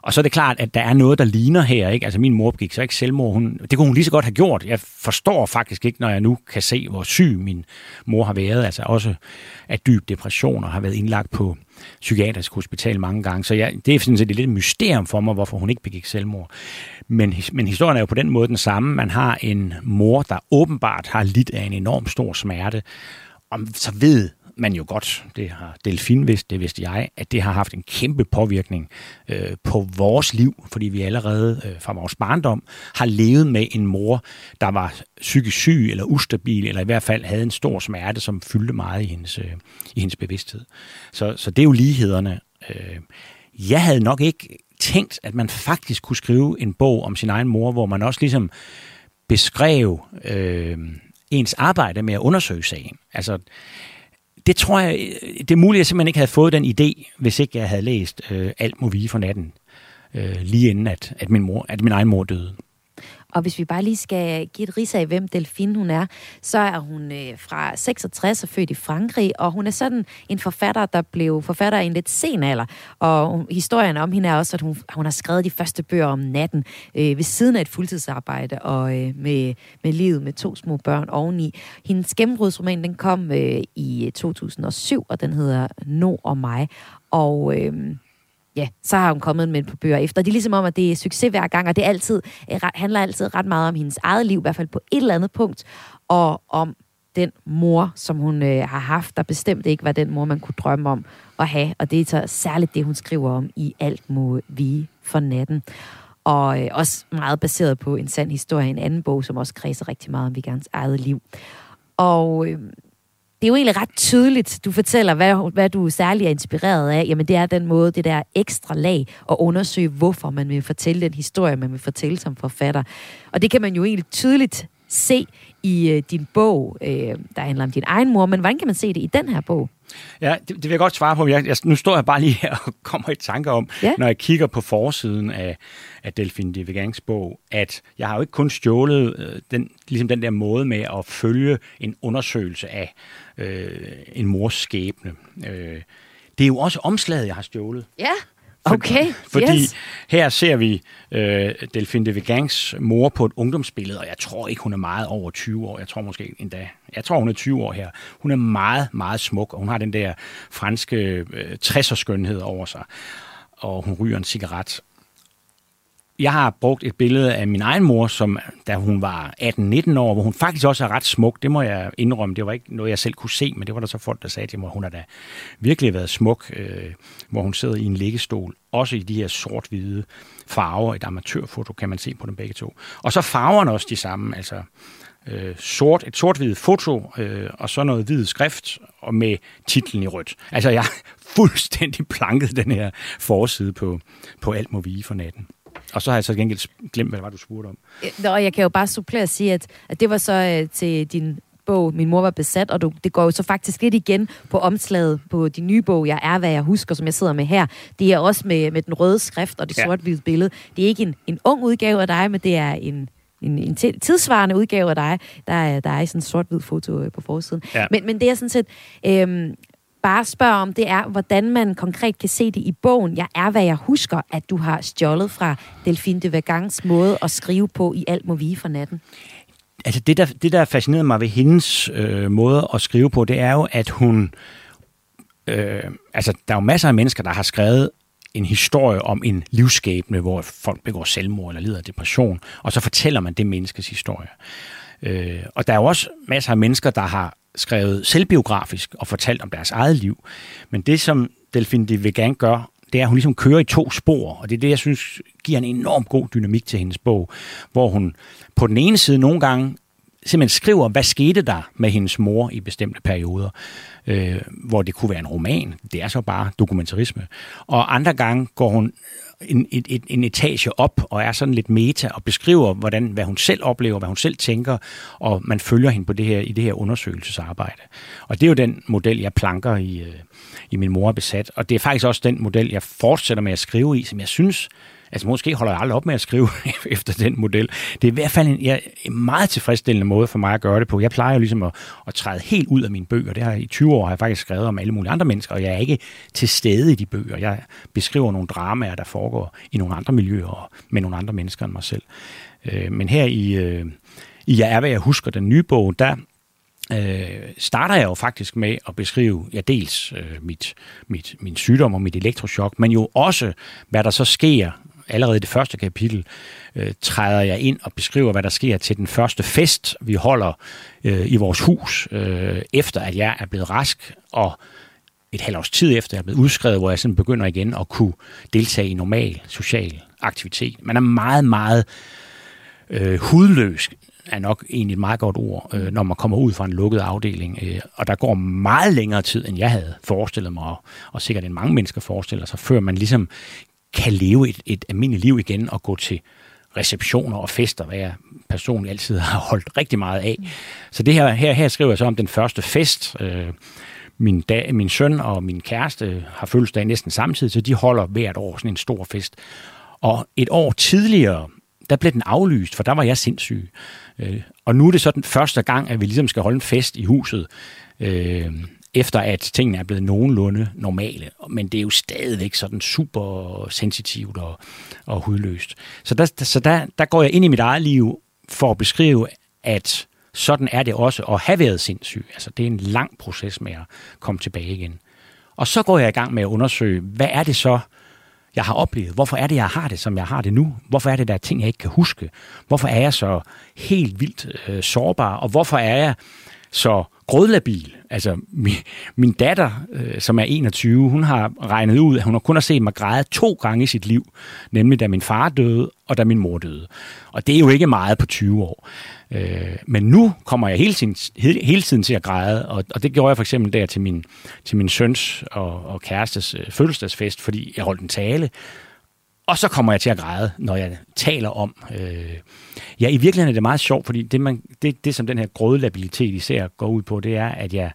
Og så er det klart, at der er noget, der ligner her. Ikke? Altså min mor gik så ikke selvmord. Hun, det kunne hun lige så godt have gjort. Jeg forstår faktisk ikke, når jeg nu kan se, hvor syg min mor har været. Altså også af dyb depression og har været indlagt på psykiatrisk hospital mange gange. Så jeg, det er sådan set et lidt mysterium for mig, hvorfor hun ikke begik selvmord. Men, men historien er jo på den måde den samme. Man har en mor, der åbenbart har lidt af en enorm stor smerte, og så ved man jo godt, det har Delfin vidst, det vidste jeg, at det har haft en kæmpe påvirkning øh, på vores liv, fordi vi allerede øh, fra vores barndom har levet med en mor, der var psykisk syg eller ustabil, eller i hvert fald havde en stor smerte, som fyldte meget i hendes, øh, i hendes bevidsthed. Så, så det er jo lighederne. Øh, jeg havde nok ikke tænkt, at man faktisk kunne skrive en bog om sin egen mor, hvor man også ligesom beskrev øh, ens arbejde med at undersøge sagen. Altså, det tror jeg, det er muligt, at jeg simpelthen ikke havde fået den idé, hvis ikke jeg havde læst øh, Alt movie for natten, øh, lige inden at, at, min mor, at min egen mor døde. Og hvis vi bare lige skal give et ris af, hvem Delphine hun er, så er hun øh, fra 66 og født i Frankrig, og hun er sådan en forfatter, der blev forfatter i en lidt sen alder. Og historien om hende er også, at hun, hun har skrevet de første bøger om natten øh, ved siden af et fuldtidsarbejde og øh, med, med livet med to små børn oveni. Hendes gennembrudsroman, den kom øh, i øh, 2007, og den hedder No og mig. Og... Øh, ja, så har hun kommet med på bøger efter. Det er ligesom om, at det er succes hver gang, og det altid, øh, handler altid ret meget om hendes eget liv, i hvert fald på et eller andet punkt, og om den mor, som hun øh, har haft, der bestemt ikke var den mor, man kunne drømme om at have. Og det er så særligt det, hun skriver om i Alt må vi for natten. Og øh, også meget baseret på en sand historie, en anden bog, som også kredser rigtig meget om Vigans eget liv. Og øh, det er jo egentlig ret tydeligt, du fortæller, hvad, hvad du særlig er inspireret af. Jamen, det er den måde, det der ekstra lag, at undersøge, hvorfor man vil fortælle den historie, man vil fortælle som forfatter. Og det kan man jo egentlig tydeligt se i øh, din bog, øh, der handler om din egen mor, men hvordan kan man se det i den her bog? Ja, det, det vil jeg godt svare på. Jeg, jeg, nu står jeg bare lige her og kommer i tanke om, ja. når jeg kigger på forsiden af, af Delphine de Vigans bog, at jeg har jo ikke kun stjålet øh, den, ligesom den der måde med at følge en undersøgelse af øh, en mors skæbne. Øh, det er jo også omslaget, jeg har stjålet. Ja. Okay, for, Fordi yes. her ser vi øh, Delphine de Vigans mor på et ungdomsbillede, og jeg tror ikke, hun er meget over 20 år. Jeg tror måske endda, jeg tror, hun er 20 år her. Hun er meget, meget smuk, og hun har den der franske øh, 60'er skønhed over sig. Og hun ryger en cigaret jeg har brugt et billede af min egen mor, som da hun var 18-19 år, hvor hun faktisk også er ret smuk. Det må jeg indrømme. Det var ikke noget, jeg selv kunne se, men det var der så folk, der sagde til mig, at hun har da virkelig været smuk, øh, hvor hun sidder i en liggestol. Også i de her sort-hvide farver. Et amatørfoto kan man se på dem begge to. Og så farverne også de samme. Altså øh, sort, et sort-hvidt foto, øh, og så noget hvid skrift, og med titlen i rødt. Altså, jeg fuldstændig planket den her forside på, på Alt må vige for natten. Og så har jeg så gengæld glemt, hvad det var, du spurgte om. Nå, jeg kan jo bare supplere og sige, at, at det var så øh, til din bog, Min mor var besat, og du, det går jo så faktisk lidt igen på omslaget på din nye bog, Jeg er, hvad jeg husker, som jeg sidder med her. Det er også med, med den røde skrift og det ja. sort-hvide billede. Det er ikke en, en ung udgave af dig, men det er en, en, en tidsvarende udgave af dig, der er, der er i sådan en sort-hvid foto øh, på forsiden. Ja. Men, men det er sådan set, øhm, bare spørger om, det er, hvordan man konkret kan se det i bogen. Jeg er, hvad jeg husker, at du har stjålet fra Delphine de Vagans måde at skrive på i Alt må vige for natten. Altså det, der, det, der fascinerede mig ved hendes øh, måde at skrive på, det er jo, at hun... Øh, altså, der er jo masser af mennesker, der har skrevet en historie om en livsskæbne, hvor folk begår selvmord eller lider af depression, og så fortæller man det menneskes historie. Øh, og der er jo også masser af mennesker, der har skrevet selvbiografisk og fortalt om deres eget liv. Men det, som Delphine de Vegan gør, det er, at hun ligesom kører i to spor, og det er det, jeg synes giver en enorm god dynamik til hendes bog, hvor hun på den ene side nogle gange simpelthen skriver, hvad skete der med hendes mor i bestemte perioder, øh, hvor det kunne være en roman. Det er så bare dokumentarisme. Og andre gange går hun en, et, et, en etage op og er sådan lidt meta og beskriver, hvordan, hvad hun selv oplever, hvad hun selv tænker, og man følger hende på det her, i det her undersøgelsesarbejde. Og det er jo den model, jeg planker i, øh, i Min mor besat. Og det er faktisk også den model, jeg fortsætter med at skrive i, som jeg synes Altså måske holder jeg aldrig op med at skrive efter den model. Det er i hvert fald en, ja, en meget tilfredsstillende måde for mig at gøre det på. Jeg plejer jo ligesom at, at træde helt ud af mine bøger. Det har i 20 år har jeg faktisk skrevet om alle mulige andre mennesker, og jeg er ikke til stede i de bøger. Jeg beskriver nogle dramaer, der foregår i nogle andre miljøer og med nogle andre mennesker end mig selv. Øh, men her i, øh, i Jeg er, hvad jeg husker, den nye bog, der øh, starter jeg jo faktisk med at beskrive ja, dels øh, mit, mit, min sygdom og mit elektrochok, men jo også, hvad der så sker allerede i det første kapitel, øh, træder jeg ind og beskriver, hvad der sker til den første fest, vi holder øh, i vores hus, øh, efter at jeg er blevet rask, og et halvt års tid efter jeg er blevet udskrevet, hvor jeg sådan begynder igen at kunne deltage i normal social aktivitet. Man er meget, meget øh, hudløs er nok egentlig et meget godt ord, øh, når man kommer ud fra en lukket afdeling. Øh, og der går meget længere tid, end jeg havde forestillet mig, og, og sikkert end mange mennesker forestiller sig, før man ligesom kan leve et, et almindeligt liv igen og gå til receptioner og fester, hvad jeg personligt altid har holdt rigtig meget af. Så det her, her, her skriver jeg så om den første fest. Øh, min, da, min søn og min kæreste har fødselsdag næsten samtidig, så de holder hvert år sådan en stor fest. Og et år tidligere, der blev den aflyst, for der var jeg sindssyg. Øh, og nu er det så den første gang, at vi ligesom skal holde en fest i huset, øh, efter at tingene er blevet nogenlunde normale. Men det er jo stadigvæk sådan super sensitivt og, og hudløst. Så, der, så der, der går jeg ind i mit eget liv for at beskrive, at sådan er det også at have været sindssyg. Altså det er en lang proces med at komme tilbage igen. Og så går jeg i gang med at undersøge, hvad er det så, jeg har oplevet? Hvorfor er det, jeg har det, som jeg har det nu? Hvorfor er det, der er ting, jeg ikke kan huske? Hvorfor er jeg så helt vildt øh, sårbar? Og hvorfor er jeg så grødlabil? Altså, min, min datter, øh, som er 21, hun har regnet ud, at hun har kun har set mig græde to gange i sit liv. Nemlig da min far døde, og da min mor døde. Og det er jo ikke meget på 20 år. Øh, men nu kommer jeg hele tiden, hele, hele tiden til at græde, og, og det gjorde jeg for eksempel der til min, til min søns og, og kærestes øh, fødselsdagsfest, fordi jeg holdt en tale, og så kommer jeg til at græde, når jeg taler om... Øh, ja, i virkeligheden er det meget sjovt, fordi det, man, det, det som den her grådlabilitet især går ud på, det er, at jeg,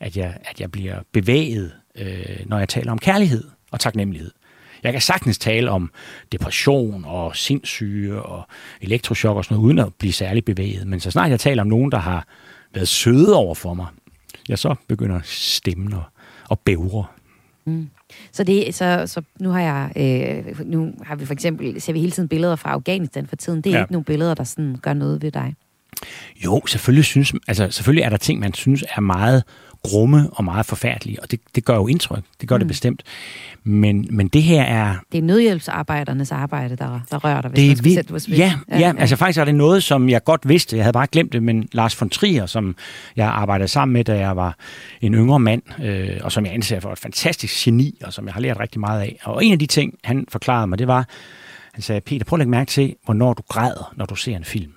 at jeg, at jeg bliver bevæget, øh, når jeg taler om kærlighed og taknemmelighed. Jeg kan sagtens tale om depression og sindssyge og elektrochok og sådan noget, uden at blive særlig bevæget. Men så snart jeg taler om nogen, der har været søde over for mig, ja, så begynder stemmen og, og bævre. Mm. Så, det, så, så nu har jeg, øh, nu har vi for eksempel, ser vi hele tiden billeder fra Afghanistan for tiden. Det er ja. ikke nogle billeder, der sådan gør noget ved dig. Jo, selvfølgelig, synes, altså, selvfølgelig er der ting, man synes er meget grumme og meget forfærdelige, og det, det gør jo indtryk. Det gør mm. det bestemt. Men, men det her er... Det er nødhjælpsarbejdernes arbejde, der, der rører dig, hvis det man skal vi, sætte ja, ja, ja, altså faktisk er det noget, som jeg godt vidste. Jeg havde bare glemt det, men Lars von Trier, som jeg arbejdede sammen med, da jeg var en yngre mand, øh, og som jeg anser for et fantastisk geni, og som jeg har lært rigtig meget af. Og en af de ting, han forklarede mig, det var, han sagde, Peter, prøv at lægge mærke til, hvornår du græder, når du ser en film.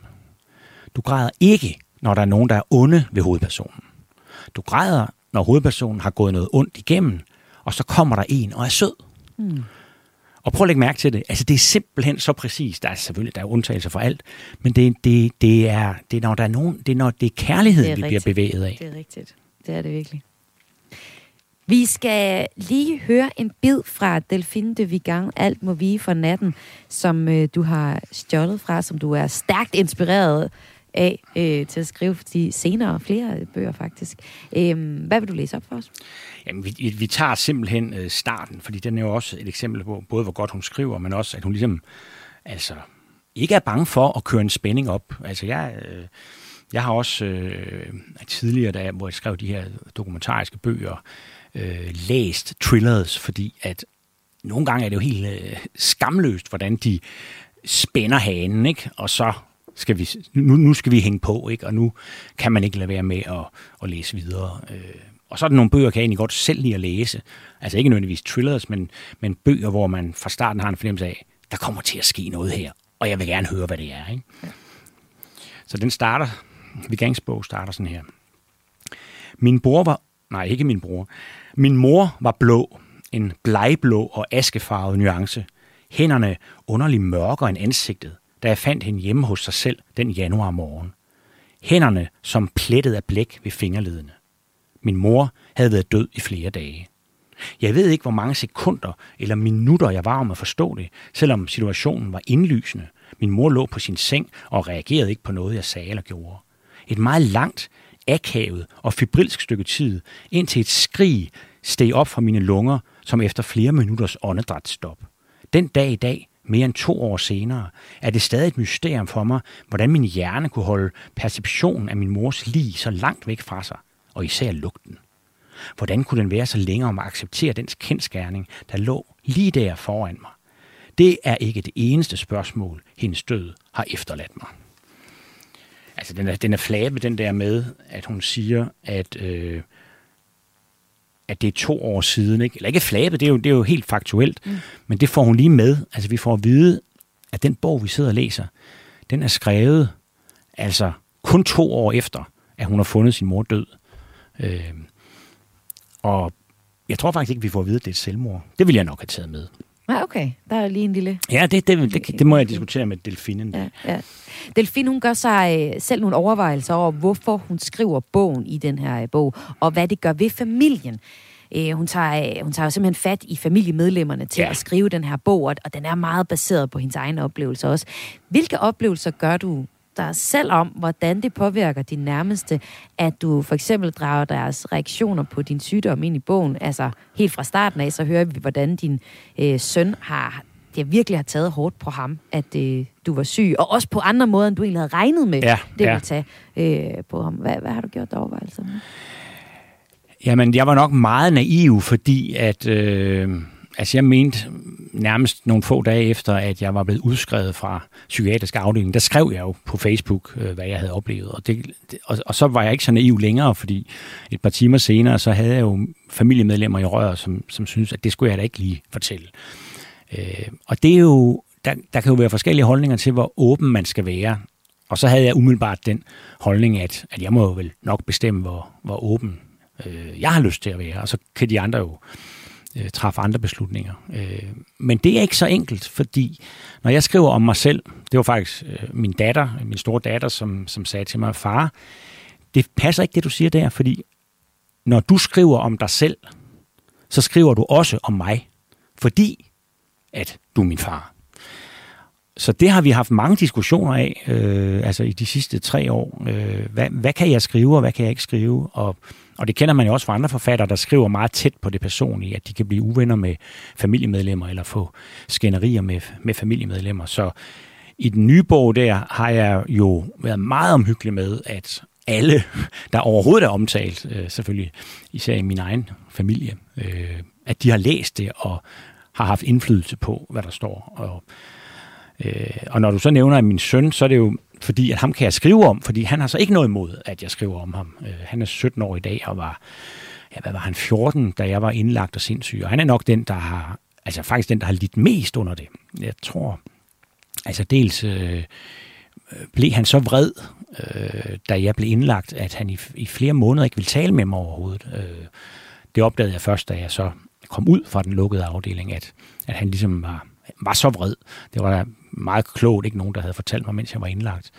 Du græder ikke, når der er nogen, der er onde ved hovedpersonen. Du græder, når hovedpersonen har gået noget ondt igennem, og så kommer der en og er sød. Mm. Og prøv at lægge mærke til det. Altså, det er simpelthen så præcist. Der er selvfølgelig der er undtagelser for alt, men det, det, det, er, det er, når der er nogen, det er, når det er kærligheden, det er vi rigtigt. bliver bevæget af. Det er rigtigt. Det er det virkelig. Vi skal lige høre en bid fra Delphine de Vigan, Alt må vige for natten, som øh, du har stjålet fra, som du er stærkt inspireret af øh, til at skrive de senere flere bøger faktisk. Øh, hvad vil du læse op for os? Jamen, vi, vi tager simpelthen øh, starten, fordi den er jo også et eksempel på både, hvor godt hun skriver, men også, at hun ligesom altså, ikke er bange for at køre en spænding op. Altså, jeg... Øh, jeg har også øh, tidligere, da jeg, hvor jeg skrev de her dokumentariske bøger, øh, læst thrillers, fordi at nogle gange er det jo helt øh, skamløst, hvordan de spænder hanen, ikke? og så skal vi, nu, nu skal vi hænge på, ikke? og nu kan man ikke lade være med at, at læse videre. Øh, og så er der nogle bøger, kan jeg egentlig godt selv lide at læse. Altså ikke nødvendigvis thrillers, men, men bøger, hvor man fra starten har en fornemmelse af, der kommer til at ske noget her, og jeg vil gerne høre, hvad det er. Ikke? Ja. Så den starter, Vegansbog starter sådan her. Min bror var, nej ikke min bror, min mor var blå, en blegblå og askefarvet nuance. Hænderne underligt mørkere end ansigtet da jeg fandt hende hjemme hos sig selv den januar morgen. Hænderne som plettet af blæk ved fingerledene. Min mor havde været død i flere dage. Jeg ved ikke, hvor mange sekunder eller minutter jeg var om at forstå det, selvom situationen var indlysende. Min mor lå på sin seng og reagerede ikke på noget, jeg sagde eller gjorde. Et meget langt, akavet og fibrilsk stykke tid, indtil et skrig steg op fra mine lunger, som efter flere minutters åndedrætsstop. Den dag i dag, mere end to år senere, er det stadig et mysterium for mig, hvordan min hjerne kunne holde perceptionen af min mors lig så langt væk fra sig, og især lugten. Hvordan kunne den være så længe om at acceptere dens kendskærning, der lå lige der foran mig? Det er ikke det eneste spørgsmål, hendes død har efterladt mig. Altså, den er, den er flabe, den der med, at hun siger, at, øh, at det er to år siden. Ikke? Eller ikke flabe, det er jo, det er jo helt faktuelt, mm. men det får hun lige med. Altså, vi får at vide, at den bog, vi sidder og læser, den er skrevet altså kun to år efter, at hun har fundet sin mor død. Øh, og jeg tror faktisk ikke, vi får at vide, at det er et selvmord. Det vil jeg nok have taget med. Ja, okay. Der er lige en lille... Ja, det, det, det, det må jeg diskutere med Delfinen. Ja, ja. Delfin, hun gør sig øh, selv nogle overvejelser over, hvorfor hun skriver bogen i den her øh, bog, og hvad det gør ved familien. Øh, hun, tager, hun tager jo simpelthen fat i familiemedlemmerne til ja. at skrive den her bog, og den er meget baseret på hendes egne oplevelser også. Hvilke oplevelser gør du dig selv om, hvordan det påvirker din nærmeste, at du for eksempel drager deres reaktioner på din sygdom ind i bogen. Altså helt fra starten af, så hører vi, hvordan din øh, søn har det virkelig har taget hårdt på ham, at øh, du var syg, og også på andre måder, end du egentlig havde regnet med, ja, det ja. ville tage øh, på ham. Hvad, hvad har du gjort overvejelser med? Jamen, jeg var nok meget naiv, fordi at... Øh altså jeg mente nærmest nogle få dage efter, at jeg var blevet udskrevet fra psykiatrisk afdeling, der skrev jeg jo på Facebook, øh, hvad jeg havde oplevet. Og, det, og, og så var jeg ikke så naiv længere, fordi et par timer senere, så havde jeg jo familiemedlemmer i røret, som, som synes at det skulle jeg da ikke lige fortælle. Øh, og det er jo, der, der kan jo være forskellige holdninger til, hvor åben man skal være. Og så havde jeg umiddelbart den holdning, at, at jeg må jo vel nok bestemme, hvor, hvor åben øh, jeg har lyst til at være. Og så kan de andre jo øh, træffe andre beslutninger. Øh, men det er ikke så enkelt, fordi når jeg skriver om mig selv, det var faktisk øh, min datter, min store datter, som, som sagde til mig, far, det passer ikke det, du siger der, fordi når du skriver om dig selv, så skriver du også om mig, fordi at du er min far. Så det har vi haft mange diskussioner af, øh, altså i de sidste tre år. Øh, hvad, hvad kan jeg skrive, og hvad kan jeg ikke skrive? Og og det kender man jo også fra andre forfattere, der skriver meget tæt på det personlige, at de kan blive uvenner med familiemedlemmer eller få skænderier med, med familiemedlemmer. Så i den nye bog der har jeg jo været meget omhyggelig med, at alle, der overhovedet er omtalt, øh, selvfølgelig især i min egen familie, øh, at de har læst det og har haft indflydelse på, hvad der står. Og, øh, og når du så nævner min søn, så er det jo fordi at ham kan jeg skrive om, fordi han har så ikke noget imod, at jeg skriver om ham. Øh, han er 17 år i dag og var, ja, hvad var han, 14, da jeg var indlagt og sindssyg. Og han er nok den, der har, altså faktisk den, der har lidt mest under det. Jeg tror, altså dels øh, øh, blev han så vred, øh, da jeg blev indlagt, at han i, i flere måneder ikke ville tale med mig overhovedet. Øh, det opdagede jeg først, da jeg så kom ud fra den lukkede afdeling, at, at han ligesom var, var så vred. Det var meget klogt, ikke nogen, der havde fortalt mig, mens jeg var indlagt.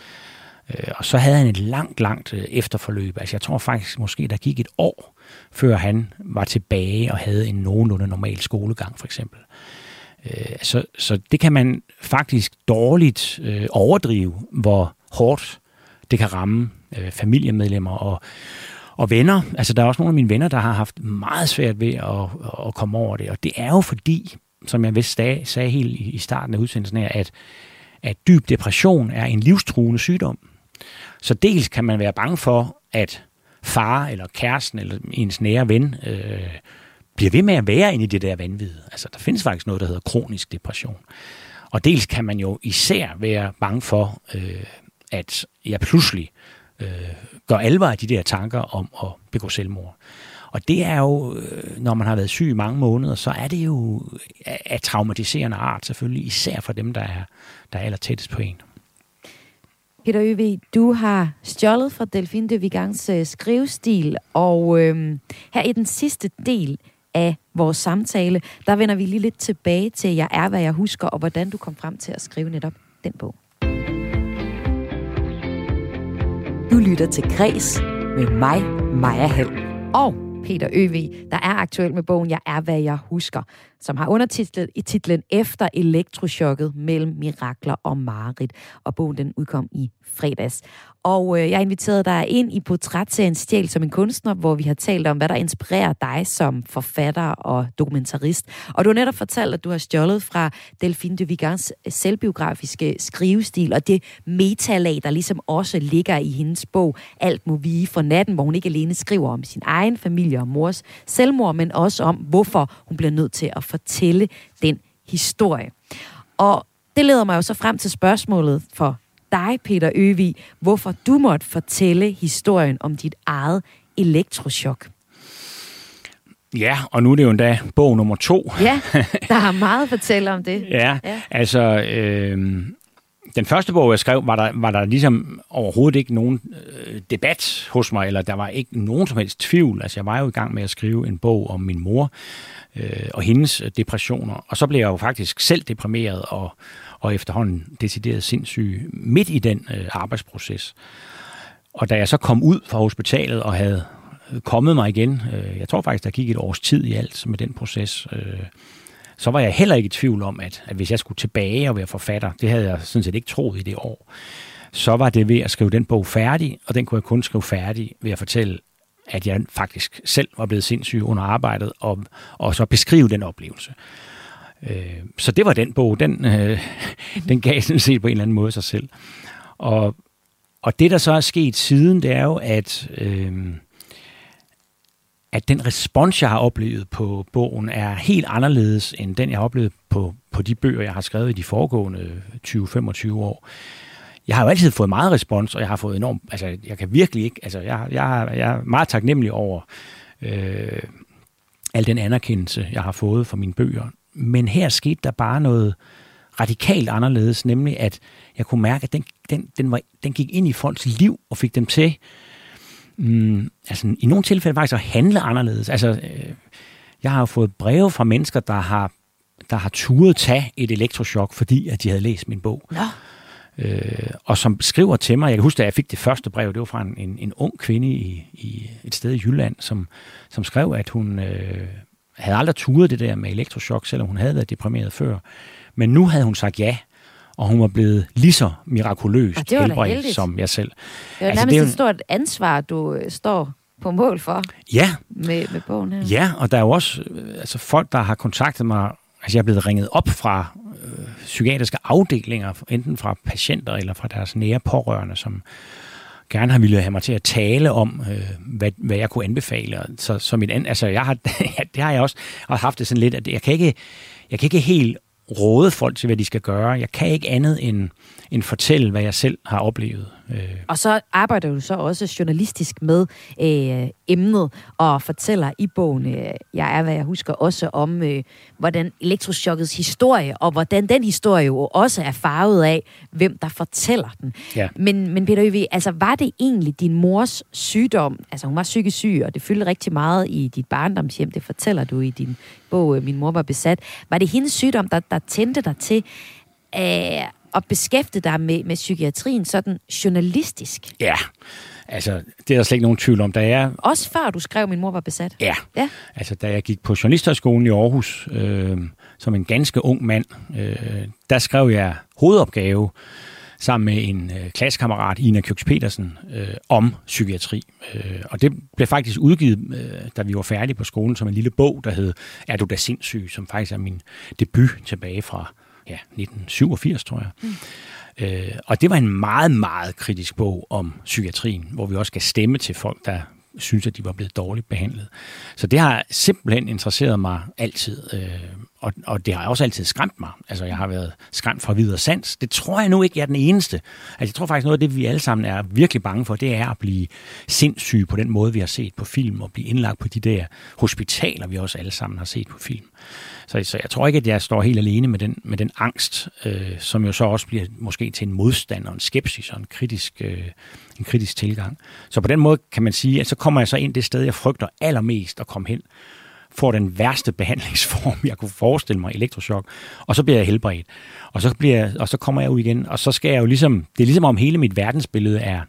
Øh, og så havde han et langt, langt øh, efterforløb. Altså jeg tror faktisk måske, der gik et år, før han var tilbage og havde en nogenlunde normal skolegang, for eksempel. Øh, så, så det kan man faktisk dårligt overdrive, hvor hårdt det kan ramme familiemedlemmer og, og venner. Altså der er også nogle af mine venner, der har haft meget svært ved at, at komme over det. Og det er jo fordi, som jeg vist sagde, sagde helt i starten af udsendelsen her, at, at dyb depression er en livstruende sygdom. Så dels kan man være bange for, at far eller kæresten eller ens nære ven øh, bliver ved med at være inde i det der vanvid. Altså, der findes faktisk noget, der hedder kronisk depression. Og dels kan man jo især være bange for, øh, at jeg pludselig øh, gør alvor af de der tanker om at begå selvmord. Og det er jo, øh, når man har været syg i mange måneder, så er det jo af traumatiserende art selvfølgelig, især for dem, der er, der er aller tættest på en. Peter Øvig, du har stjålet fra Delphine de Vigans øh, skrivestil, og øh, her i den sidste del af vores samtale, der vender vi lige lidt tilbage til Jeg er, hvad jeg husker, og hvordan du kom frem til at skrive netop den bog. Du lytter til Græs med mig, Maja Hall. Og Peter Øv, der er aktuel med bogen Jeg er, hvad jeg husker, som har undertitlet i titlen Efter elektroschokket mellem mirakler og mareridt. Og bogen den udkom i fredags. Og øh, jeg inviterede dig ind i portrætserien Stjæl som en kunstner, hvor vi har talt om, hvad der inspirerer dig som forfatter og dokumentarist. Og du har netop fortalt, at du har stjålet fra Delphine de Vigans øh, selvbiografiske skrivestil, og det metalag, der ligesom også ligger i hendes bog Alt må vige for natten, hvor hun ikke alene skriver om sin egen familie og mors selvmord, men også om, hvorfor hun bliver nødt til at fortælle den historie. Og det leder mig jo så frem til spørgsmålet for dig, Peter Øvig, hvorfor du måtte fortælle historien om dit eget elektroschok. Ja, og nu er det jo endda bog nummer to. Ja, der har meget at fortælle om det. ja, ja, altså... Øh, den første bog, jeg skrev, var der, var der ligesom overhovedet ikke nogen øh, debat hos mig, eller der var ikke nogen som helst tvivl. Altså, jeg var jo i gang med at skrive en bog om min mor øh, og hendes øh, depressioner. Og så blev jeg jo faktisk selv deprimeret og, og efterhånden decideret sindssyg midt i den øh, arbejdsproces. Og da jeg så kom ud fra hospitalet og havde øh, kommet mig igen, øh, jeg tror faktisk, der gik et års tid i alt med den proces, øh, så var jeg heller ikke i tvivl om, at, at hvis jeg skulle tilbage og være forfatter, det havde jeg sådan set ikke troet i det år, så var det ved at skrive den bog færdig, og den kunne jeg kun skrive færdig ved at fortælle, at jeg faktisk selv var blevet sindssyg under arbejdet, og, og så beskrive den oplevelse. Øh, så det var den bog, den, øh, den gav sådan set på en eller anden måde sig selv. Og, og det, der så er sket siden, det er jo, at... Øh, at den respons, jeg har oplevet på bogen, er helt anderledes end den, jeg har oplevet på, på de bøger, jeg har skrevet i de foregående 20-25 år. Jeg har jo altid fået meget respons, og jeg har fået enormt, altså jeg kan virkelig ikke, altså jeg, jeg, jeg er meget taknemmelig over øh, al den anerkendelse, jeg har fået for mine bøger. Men her skete der bare noget radikalt anderledes, nemlig at jeg kunne mærke, at den, den, den, var, den gik ind i folks liv og fik dem til mm, altså, i nogle tilfælde faktisk at handle anderledes. Altså, øh, jeg har jo fået breve fra mennesker, der har, der har turet tage et elektroschok, fordi at de havde læst min bog. Ja. Øh, og som skriver til mig, jeg kan huske, at jeg fik det første brev, det var fra en, en, en ung kvinde i, i et sted i Jylland, som, som skrev, at hun øh, havde aldrig turet det der med elektroschok, selvom hun havde været deprimeret før. Men nu havde hun sagt ja, og hun var blevet lige så mirakuløst helbredt som jeg selv. Det er altså, nærmest det er et stort ansvar, du øh, står på mål for ja. med, med bogen her. Ja, og der er jo også øh, altså, folk, der har kontaktet mig. Altså, jeg er blevet ringet op fra øh, psykiatriske afdelinger, enten fra patienter eller fra deres nære pårørende, som gerne har ville have mig til at tale om, øh, hvad, hvad jeg kunne anbefale. Så, så mit an, altså, jeg har, det har jeg også haft det sådan lidt, at jeg kan ikke, jeg kan ikke helt råde folk til, hvad de skal gøre. Jeg kan ikke andet end, end fortælle, hvad jeg selv har oplevet. Øh. Og så arbejder du så også journalistisk med øh, emnet og fortæller i bogen, øh, jeg er, hvad jeg husker, også om, øh, hvordan elektrochokkets historie, og hvordan den historie jo også er farvet af, hvem der fortæller den. Ja. Men, men Peter Øvig, altså var det egentlig din mors sygdom? Altså hun var psykisk syg, og det fyldte rigtig meget i dit barndomshjem, det fortæller du i din bog, øh, Min mor var besat. Var det hendes sygdom, der, der tændte dig til øh, at beskæftige dig med, med psykiatrien sådan journalistisk? Ja, altså det er der slet ikke nogen tvivl om. Da jeg... Også før du skrev, min mor var besat? Ja, ja. altså da jeg gik på Journalisthøjskolen i Aarhus øh, som en ganske ung mand, øh, der skrev jeg hovedopgave sammen med en øh, klassekammerat, Ina Kjøks Petersen, øh, om psykiatri. Øh, og det blev faktisk udgivet, øh, da vi var færdige på skolen, som en lille bog, der hed Er du da sindssyg, som faktisk er min debut tilbage fra ja, 1987, tror jeg. Mm. Øh, og det var en meget, meget kritisk bog om psykiatrien, hvor vi også skal stemme til folk, der synes, at de var blevet dårligt behandlet. Så det har simpelthen interesseret mig altid, øh, og, og det har også altid skræmt mig. Altså, jeg har været skræmt fra videre sans. Det tror jeg nu ikke, jeg er den eneste. Altså, jeg tror faktisk, noget af det, vi alle sammen er virkelig bange for, det er at blive sindssyge på den måde, vi har set på film, og blive indlagt på de der hospitaler, vi også alle sammen har set på film. Så, så jeg tror ikke, at jeg står helt alene med den, med den angst, øh, som jo så også bliver måske til en modstand og en skepsis og en kritisk, øh, en kritisk tilgang. Så på den måde kan man sige, at så kommer jeg så ind det sted, jeg frygter allermest at komme hen, får den værste behandlingsform, jeg kunne forestille mig, elektroshock, og så bliver jeg helbredt. Og så, bliver, og så kommer jeg ud igen, og så skal jeg jo ligesom, det er ligesom om hele mit verdensbillede er,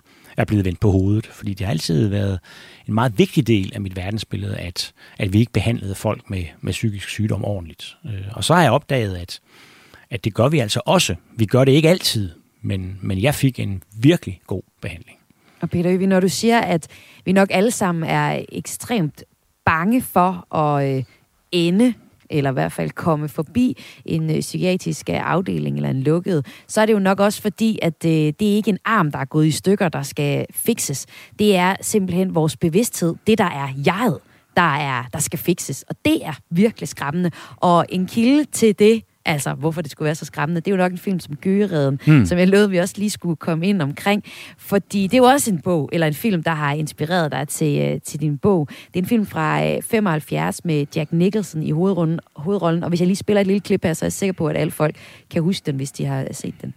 er blevet vendt på hovedet. Fordi det har altid været en meget vigtig del af mit verdensbillede, at, at vi ikke behandlede folk med, med psykisk sygdom ordentligt. Øh, og så har jeg opdaget, at, at det gør vi altså også. Vi gør det ikke altid, men, men jeg fik en virkelig god behandling. Og Peter Øvig, når du siger, at vi nok alle sammen er ekstremt bange for at øh, ende eller i hvert fald komme forbi en øh, psykiatrisk øh, afdeling eller en lukket, så er det jo nok også fordi, at øh, det er ikke en arm, der er gået i stykker, der skal fikses. Det er simpelthen vores bevidsthed, det der er jeget, der, er, der skal fikses. Og det er virkelig skræmmende. Og en kilde til det, Altså, hvorfor det skulle være så skræmmende. Det er jo nok en film som Gøgereden, mm. som jeg lovede, vi også lige skulle komme ind omkring. Fordi det er jo også en bog, eller en film, der har inspireret dig til, uh, til din bog. Det er en film fra uh, 75 med Jack Nicholson i hovedrollen, hovedrollen. Og hvis jeg lige spiller et lille klip her, så er jeg sikker på, at alle folk kan huske den, hvis de har set den.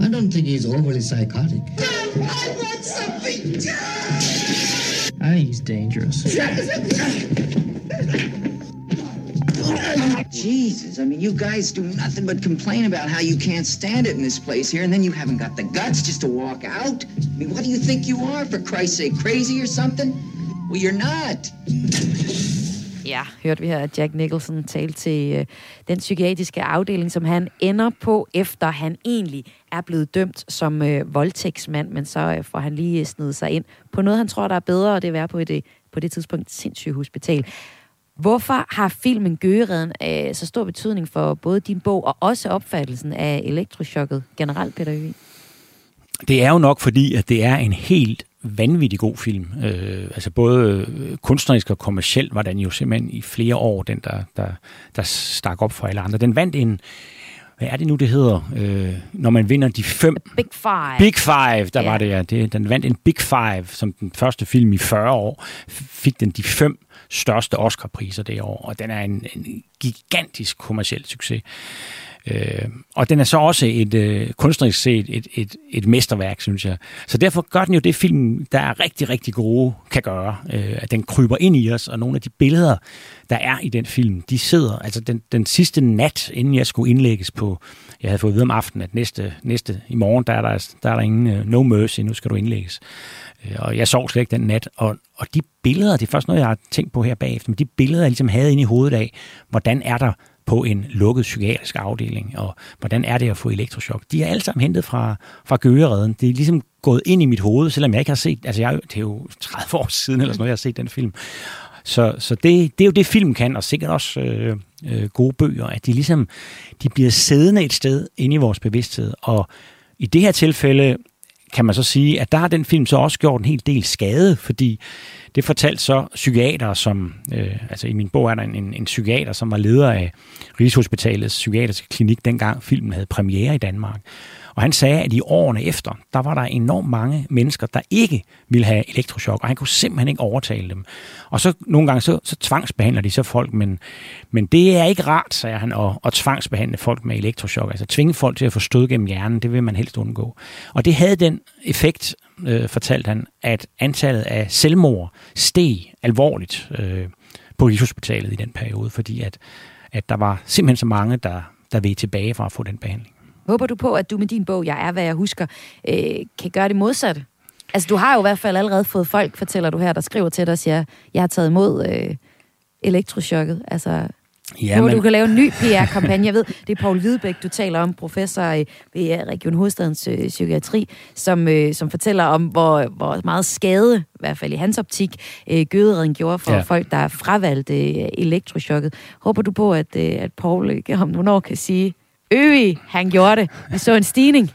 I don't think he's overly psychotic. I want something I think he's dangerous. Jesus, I mean, you guys do nothing but complain about how you can't stand it in this place here, and then you haven't got the guts just to walk out. I mean, what do you think you are, for Christ's sake, crazy or something? Well, you're not. Ja, hørte vi her, at Jack Nicholson talte til øh, den psykiatriske afdeling, som han ender på, efter han egentlig er blevet dømt som øh, voldtægtsmand, men så øh, får han lige snedet sig ind på noget, han tror, der er bedre, og det er at være på det, øh, på det tidspunkt sindssyge hospital. Hvorfor har filmen Gøgereden øh, så stor betydning for både din bog og også opfattelsen af elektrochokket generelt, Peter Øvig? Det er jo nok fordi, at det er en helt vanvittig god film. Øh, altså både øh, kunstnerisk og kommercielt var den jo simpelthen i flere år den, der, der, der stak op for alle andre. Den vandt en, hvad er det nu, det hedder, øh, når man vinder de fem... Big Five. Big Five, der yeah. var det, ja. Det, den vandt en Big Five, som den første film i 40 år. Fik den de fem største Oscar-priser det år, og den er en, en gigantisk kommersiel succes. Øh, og den er så også et øh, kunstnerisk set et, et, et mesterværk, synes jeg. Så derfor gør den jo det film, der er rigtig, rigtig gode, kan gøre. Øh, at den kryber ind i os, og nogle af de billeder, der er i den film, de sidder, altså den, den sidste nat, inden jeg skulle indlægges på, jeg havde fået at vide om aftenen, at næste, næste i morgen, der er der, der, er der ingen uh, no mercy, nu skal du indlægges. Øh, og jeg sov slet ikke den nat, og, og de billeder, det er først noget, jeg har tænkt på her bagefter, men de billeder, jeg ligesom havde inde i hovedet af, hvordan er der på en lukket psykiatrisk afdeling, og hvordan er det at få elektroshock. De er alle sammen hentet fra, fra Gøgereden. Det er ligesom gået ind i mit hoved, selvom jeg ikke har set, altså jeg, det er jo 30 år siden eller sådan noget, jeg har set den film. Så, så det, det er jo det, film kan, og sikkert også øh, øh, gode bøger, at de ligesom de bliver siddende et sted inde i vores bevidsthed. Og i det her tilfælde kan man så sige, at der har den film så også gjort en hel del skade, fordi det fortalte så psykiater, som, øh, altså i min bog er der en, en, en psykiater, som var leder af Rigshospitalets psykiatriske klinik, dengang filmen havde premiere i Danmark. Og han sagde, at i årene efter, der var der enormt mange mennesker, der ikke ville have elektroshock, og han kunne simpelthen ikke overtale dem. Og så nogle gange, så, så tvangsbehandler de så folk, men, men det er ikke rart, sagde han, at, at tvangsbehandle folk med elektroshock. Altså tvinge folk til at få stød gennem hjernen, det vil man helst undgå. Og det havde den effekt, øh, fortalte han, at antallet af selvmord steg alvorligt øh, på Rigshospitalet i den periode, fordi at, at der var simpelthen så mange, der, der ved tilbage fra at få den behandling. Håber du på, at du med din bog, Jeg er, hvad jeg husker, øh, kan gøre det modsatte? Altså, du har jo i hvert fald allerede fået folk, fortæller du her, der skriver til dig og siger, jeg har taget imod øh, elektrochokket. Altså, Ja, men... Du kan lave en ny PR-kampagne. Jeg ved, det er Paul Hvidebæk, du taler om, professor ved Region Hovedstadens øh, Psykiatri, som, øh, som fortæller om, hvor, hvor meget skade, i hvert fald i hans optik, øh, gødereden gjorde for ja. folk, der fravalgte øh, elektrochokket. Håber du på, at, øh, at Paul øh, om nogle år kan sige, Øvi, han gjorde det. Vi så en stigning.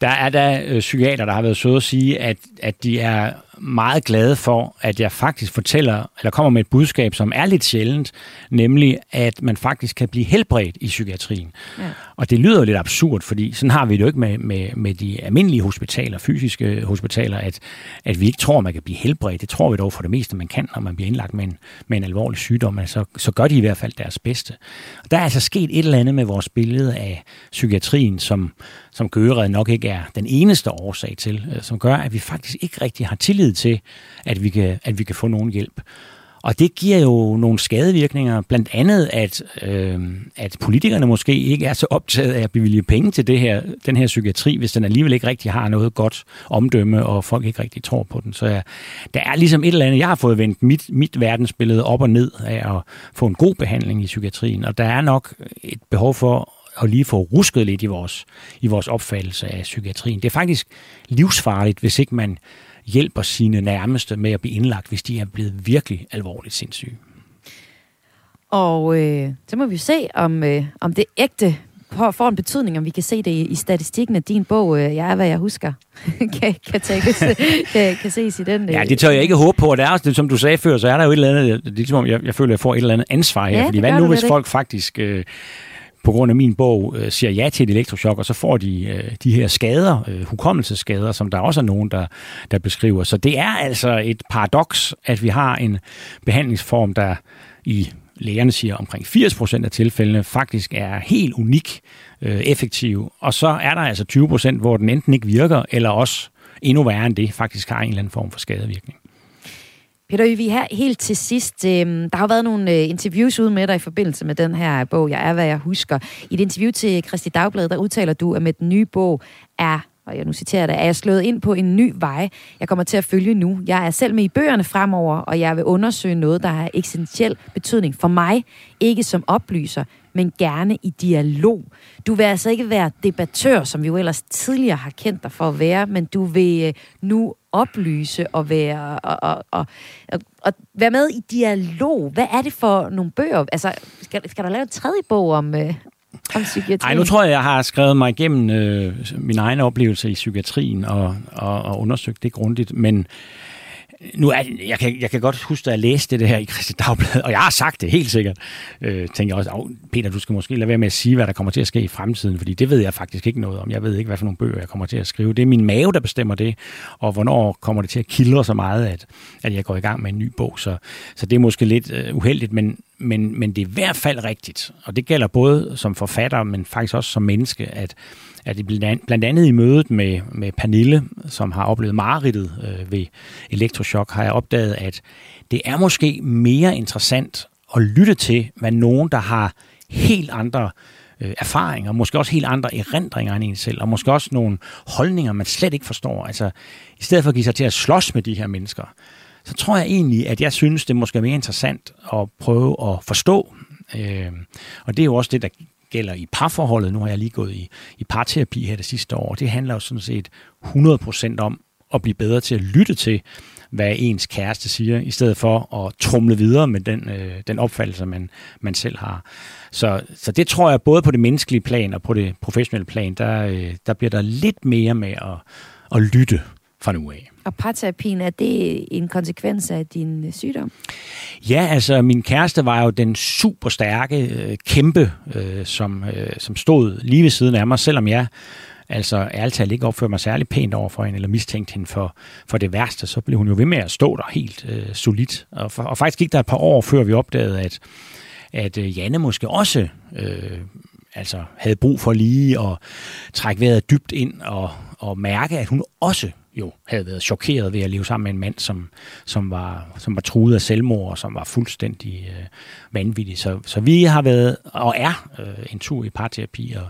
Der er der øh, psykiater, der har været søde at sige, at, at de er meget glade for, at jeg faktisk fortæller, eller kommer med et budskab, som er lidt sjældent, nemlig at man faktisk kan blive helbredt i psykiatrien. Ja. Og det lyder lidt absurd, fordi sådan har vi det jo ikke med, med, med de almindelige hospitaler, fysiske hospitaler, at, at vi ikke tror, at man kan blive helbredt. Det tror vi dog for det meste, man kan, når man bliver indlagt med en, med en alvorlig sygdom. Altså, så gør de i hvert fald deres bedste. Og der er altså sket et eller andet med vores billede af psykiatrien, som, som Gøred nok ikke er den eneste årsag til, øh, som gør, at vi faktisk ikke rigtig har tillid til, at vi kan, at vi kan få nogen hjælp. Og det giver jo nogle skadevirkninger, blandt andet, at, øh, at politikerne måske ikke er så optaget af at bevilge penge til det her, den her psykiatri, hvis den alligevel ikke rigtig har noget godt omdømme, og folk ikke rigtig tror på den. Så ja, der er ligesom et eller andet, jeg har fået vendt mit, mit verdensbillede op og ned af at få en god behandling i psykiatrien, og der er nok et behov for at lige få rusket lidt i vores, i vores opfattelse af psykiatrien. Det er faktisk livsfarligt, hvis ikke man hjælper sine nærmeste med at blive indlagt, hvis de er blevet virkelig alvorligt sindssyge. Og øh, så må vi se, om, øh, om det ægte får en betydning, om vi kan se det i, i statistikken af din bog, øh, Jeg er, hvad jeg husker, kan, kan, tages, kan, kan ses i den. Øh. Ja, det tør jeg ikke håbe på, og det er også, det, som du sagde før, så er der jo et eller andet, det er som om, jeg, jeg føler, jeg får et eller andet ansvar her, ja, fordi hvad nu, hvis folk faktisk øh, på grund af min bog øh, siger ja til et elektroshock, og så får de øh, de her skader, øh, hukommelsesskader, som der også er nogen, der, der beskriver. Så det er altså et paradoks, at vi har en behandlingsform, der i lægerne siger omkring 80% af tilfældene faktisk er helt unik øh, effektiv, og så er der altså 20%, hvor den enten ikke virker, eller også endnu værre end det, faktisk har en eller anden form for skadevirkning. Peter vi her helt til sidst. øh, der har været nogle øh, interviews ude med dig i forbindelse med den her bog, Jeg er, hvad jeg husker. I et interview til Christi Dagblad, der udtaler du, at med den nye bog er og jeg nu citerer det, er jeg slået ind på en ny vej, jeg kommer til at følge nu. Jeg er selv med i bøgerne fremover, og jeg vil undersøge noget, der har essentiel betydning for mig, ikke som oplyser, men gerne i dialog. Du vil altså ikke være debattør, som vi jo ellers tidligere har kendt dig for at være, men du vil øh, nu oplyse og være, og, og, og, og, og være med i dialog. Hvad er det for nogle bøger? Altså, skal, skal der lave en tredje bog om, øh, om psykiatrien? Nej, nu tror jeg, jeg har skrevet mig igennem øh, min egen oplevelse i psykiatrien og, og, og undersøgt det grundigt, men nu er, jeg, kan, jeg kan godt huske, at jeg læste det her i Christi Dagblad, og jeg har sagt det helt sikkert. Øh, tænker jeg også, oh, Peter, du skal måske lade være med at sige, hvad der kommer til at ske i fremtiden, fordi det ved jeg faktisk ikke noget om. Jeg ved ikke, hvad for nogle bøger jeg kommer til at skrive. Det er min mave, der bestemmer det, og hvornår kommer det til at kildre så meget, at, at jeg går i gang med en ny bog. Så, så det er måske lidt øh, uheldigt, men, men, men det er i hvert fald rigtigt, og det gælder både som forfatter, men faktisk også som menneske, at at det blandt andet i mødet med, med Pernille, som har oplevet mareridtet øh, ved elektroshock, har jeg opdaget, at det er måske mere interessant at lytte til, hvad nogen, der har helt andre øh, erfaringer, måske også helt andre erindringer end en selv, og måske også nogle holdninger, man slet ikke forstår. Altså, i stedet for at give sig til at slås med de her mennesker, så tror jeg egentlig, at jeg synes, det er måske mere interessant at prøve at forstå. Øh, og det er jo også det, der gælder i parforholdet. Nu har jeg lige gået i, i parterapi her det sidste år. Det handler jo sådan set 100% om at blive bedre til at lytte til, hvad ens kæreste siger, i stedet for at trumle videre med den, øh, den opfattelse, man, man selv har. Så, så det tror jeg, både på det menneskelige plan og på det professionelle plan, der, øh, der bliver der lidt mere med at, at lytte fra nu af. Og parterapien, er det en konsekvens af din øh, sygdom? Ja, altså min kæreste var jo den super stærke øh, kæmpe, øh, som, øh, som stod lige ved siden af mig, selvom jeg altså ærligt talt ikke opførte mig særlig pænt over for hende, eller mistænkte hende for, for det værste, så blev hun jo ved med at stå der helt øh, solidt. Og, for, og faktisk gik der et par år, før vi opdagede, at, at øh, Janne måske også øh, altså havde brug for lige at trække vejret dybt ind og, og mærke, at hun også jo havde været chokeret ved at leve sammen med en mand, som, som, var, som var truet af selvmord, og som var fuldstændig øh, vanvittig. Så, så vi har været og er øh, en tur i parterapi, og,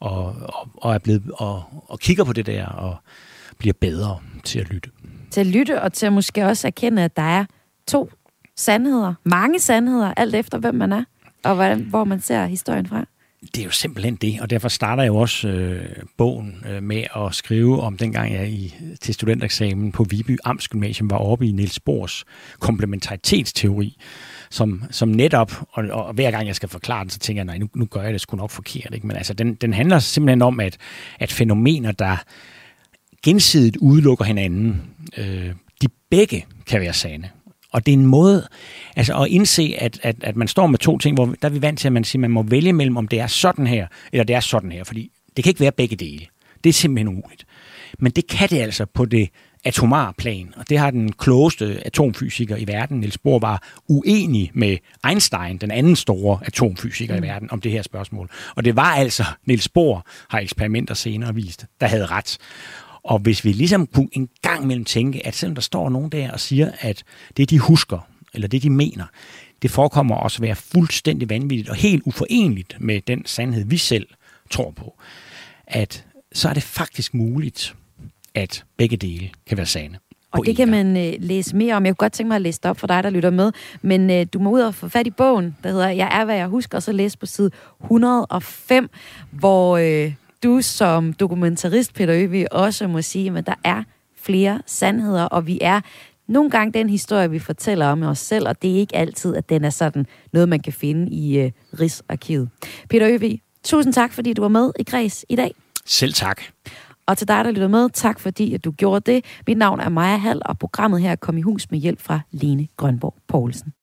og, og, og er blevet og, og kigger på det der, og bliver bedre til at lytte. Til at lytte, og til at måske også erkende, at der er to sandheder, mange sandheder, alt efter hvem man er, og hvordan, hvor man ser historien fra. Det er jo simpelthen det, og derfor starter jeg jo også øh, bogen øh, med at skrive om dengang jeg i, til studentereksamen på Viby Amtsgymnasium var oppe i Niels Bohrs komplementaritetsteori, som, som netop, og, og hver gang jeg skal forklare den, så tænker jeg, nej, nu, nu gør jeg det sgu nok forkert. Ikke? Men altså, den, den handler simpelthen om, at, at fænomener, der gensidigt udelukker hinanden, øh, de begge kan være sande. Og det er en måde altså at indse, at, at, at man står med to ting, hvor der er vi vant til, at man siger, at man må vælge mellem, om det er sådan her, eller det er sådan her. Fordi det kan ikke være begge dele. Det er simpelthen umuligt. Men det kan det altså på det atomare plan, og det har den klogeste atomfysiker i verden, Niels Bohr, var uenig med Einstein, den anden store atomfysiker mm. i verden, om det her spørgsmål. Og det var altså Niels Bohr, har eksperimenter senere vist, der havde ret. Og hvis vi ligesom kunne en gang imellem tænke, at selvom der står nogen der og siger, at det de husker, eller det de mener, det forekommer også at være fuldstændig vanvittigt og helt uforenligt med den sandhed, vi selv tror på, at så er det faktisk muligt, at begge dele kan være sande. Og det kan man øh, læse mere om. Jeg kunne godt tænke mig at læse det op for dig, der lytter med. Men øh, du må ud og få fat i bogen, der hedder Jeg er, hvad jeg husker, og så læse på side 105, hvor øh, du som dokumentarist, Peter Øvig, også må sige, at der er flere sandheder, og vi er nogle gange den historie, vi fortæller om os selv, og det er ikke altid, at den er sådan noget, man kan finde i øh, Rigsarkivet. Peter Øvig, tusind tak, fordi du var med i Græs i dag. Selv tak. Og til dig, der lytter med, tak fordi at du gjorde det. Mit navn er Maja Hall, og programmet her kom i hus med hjælp fra Lene Grønborg Poulsen.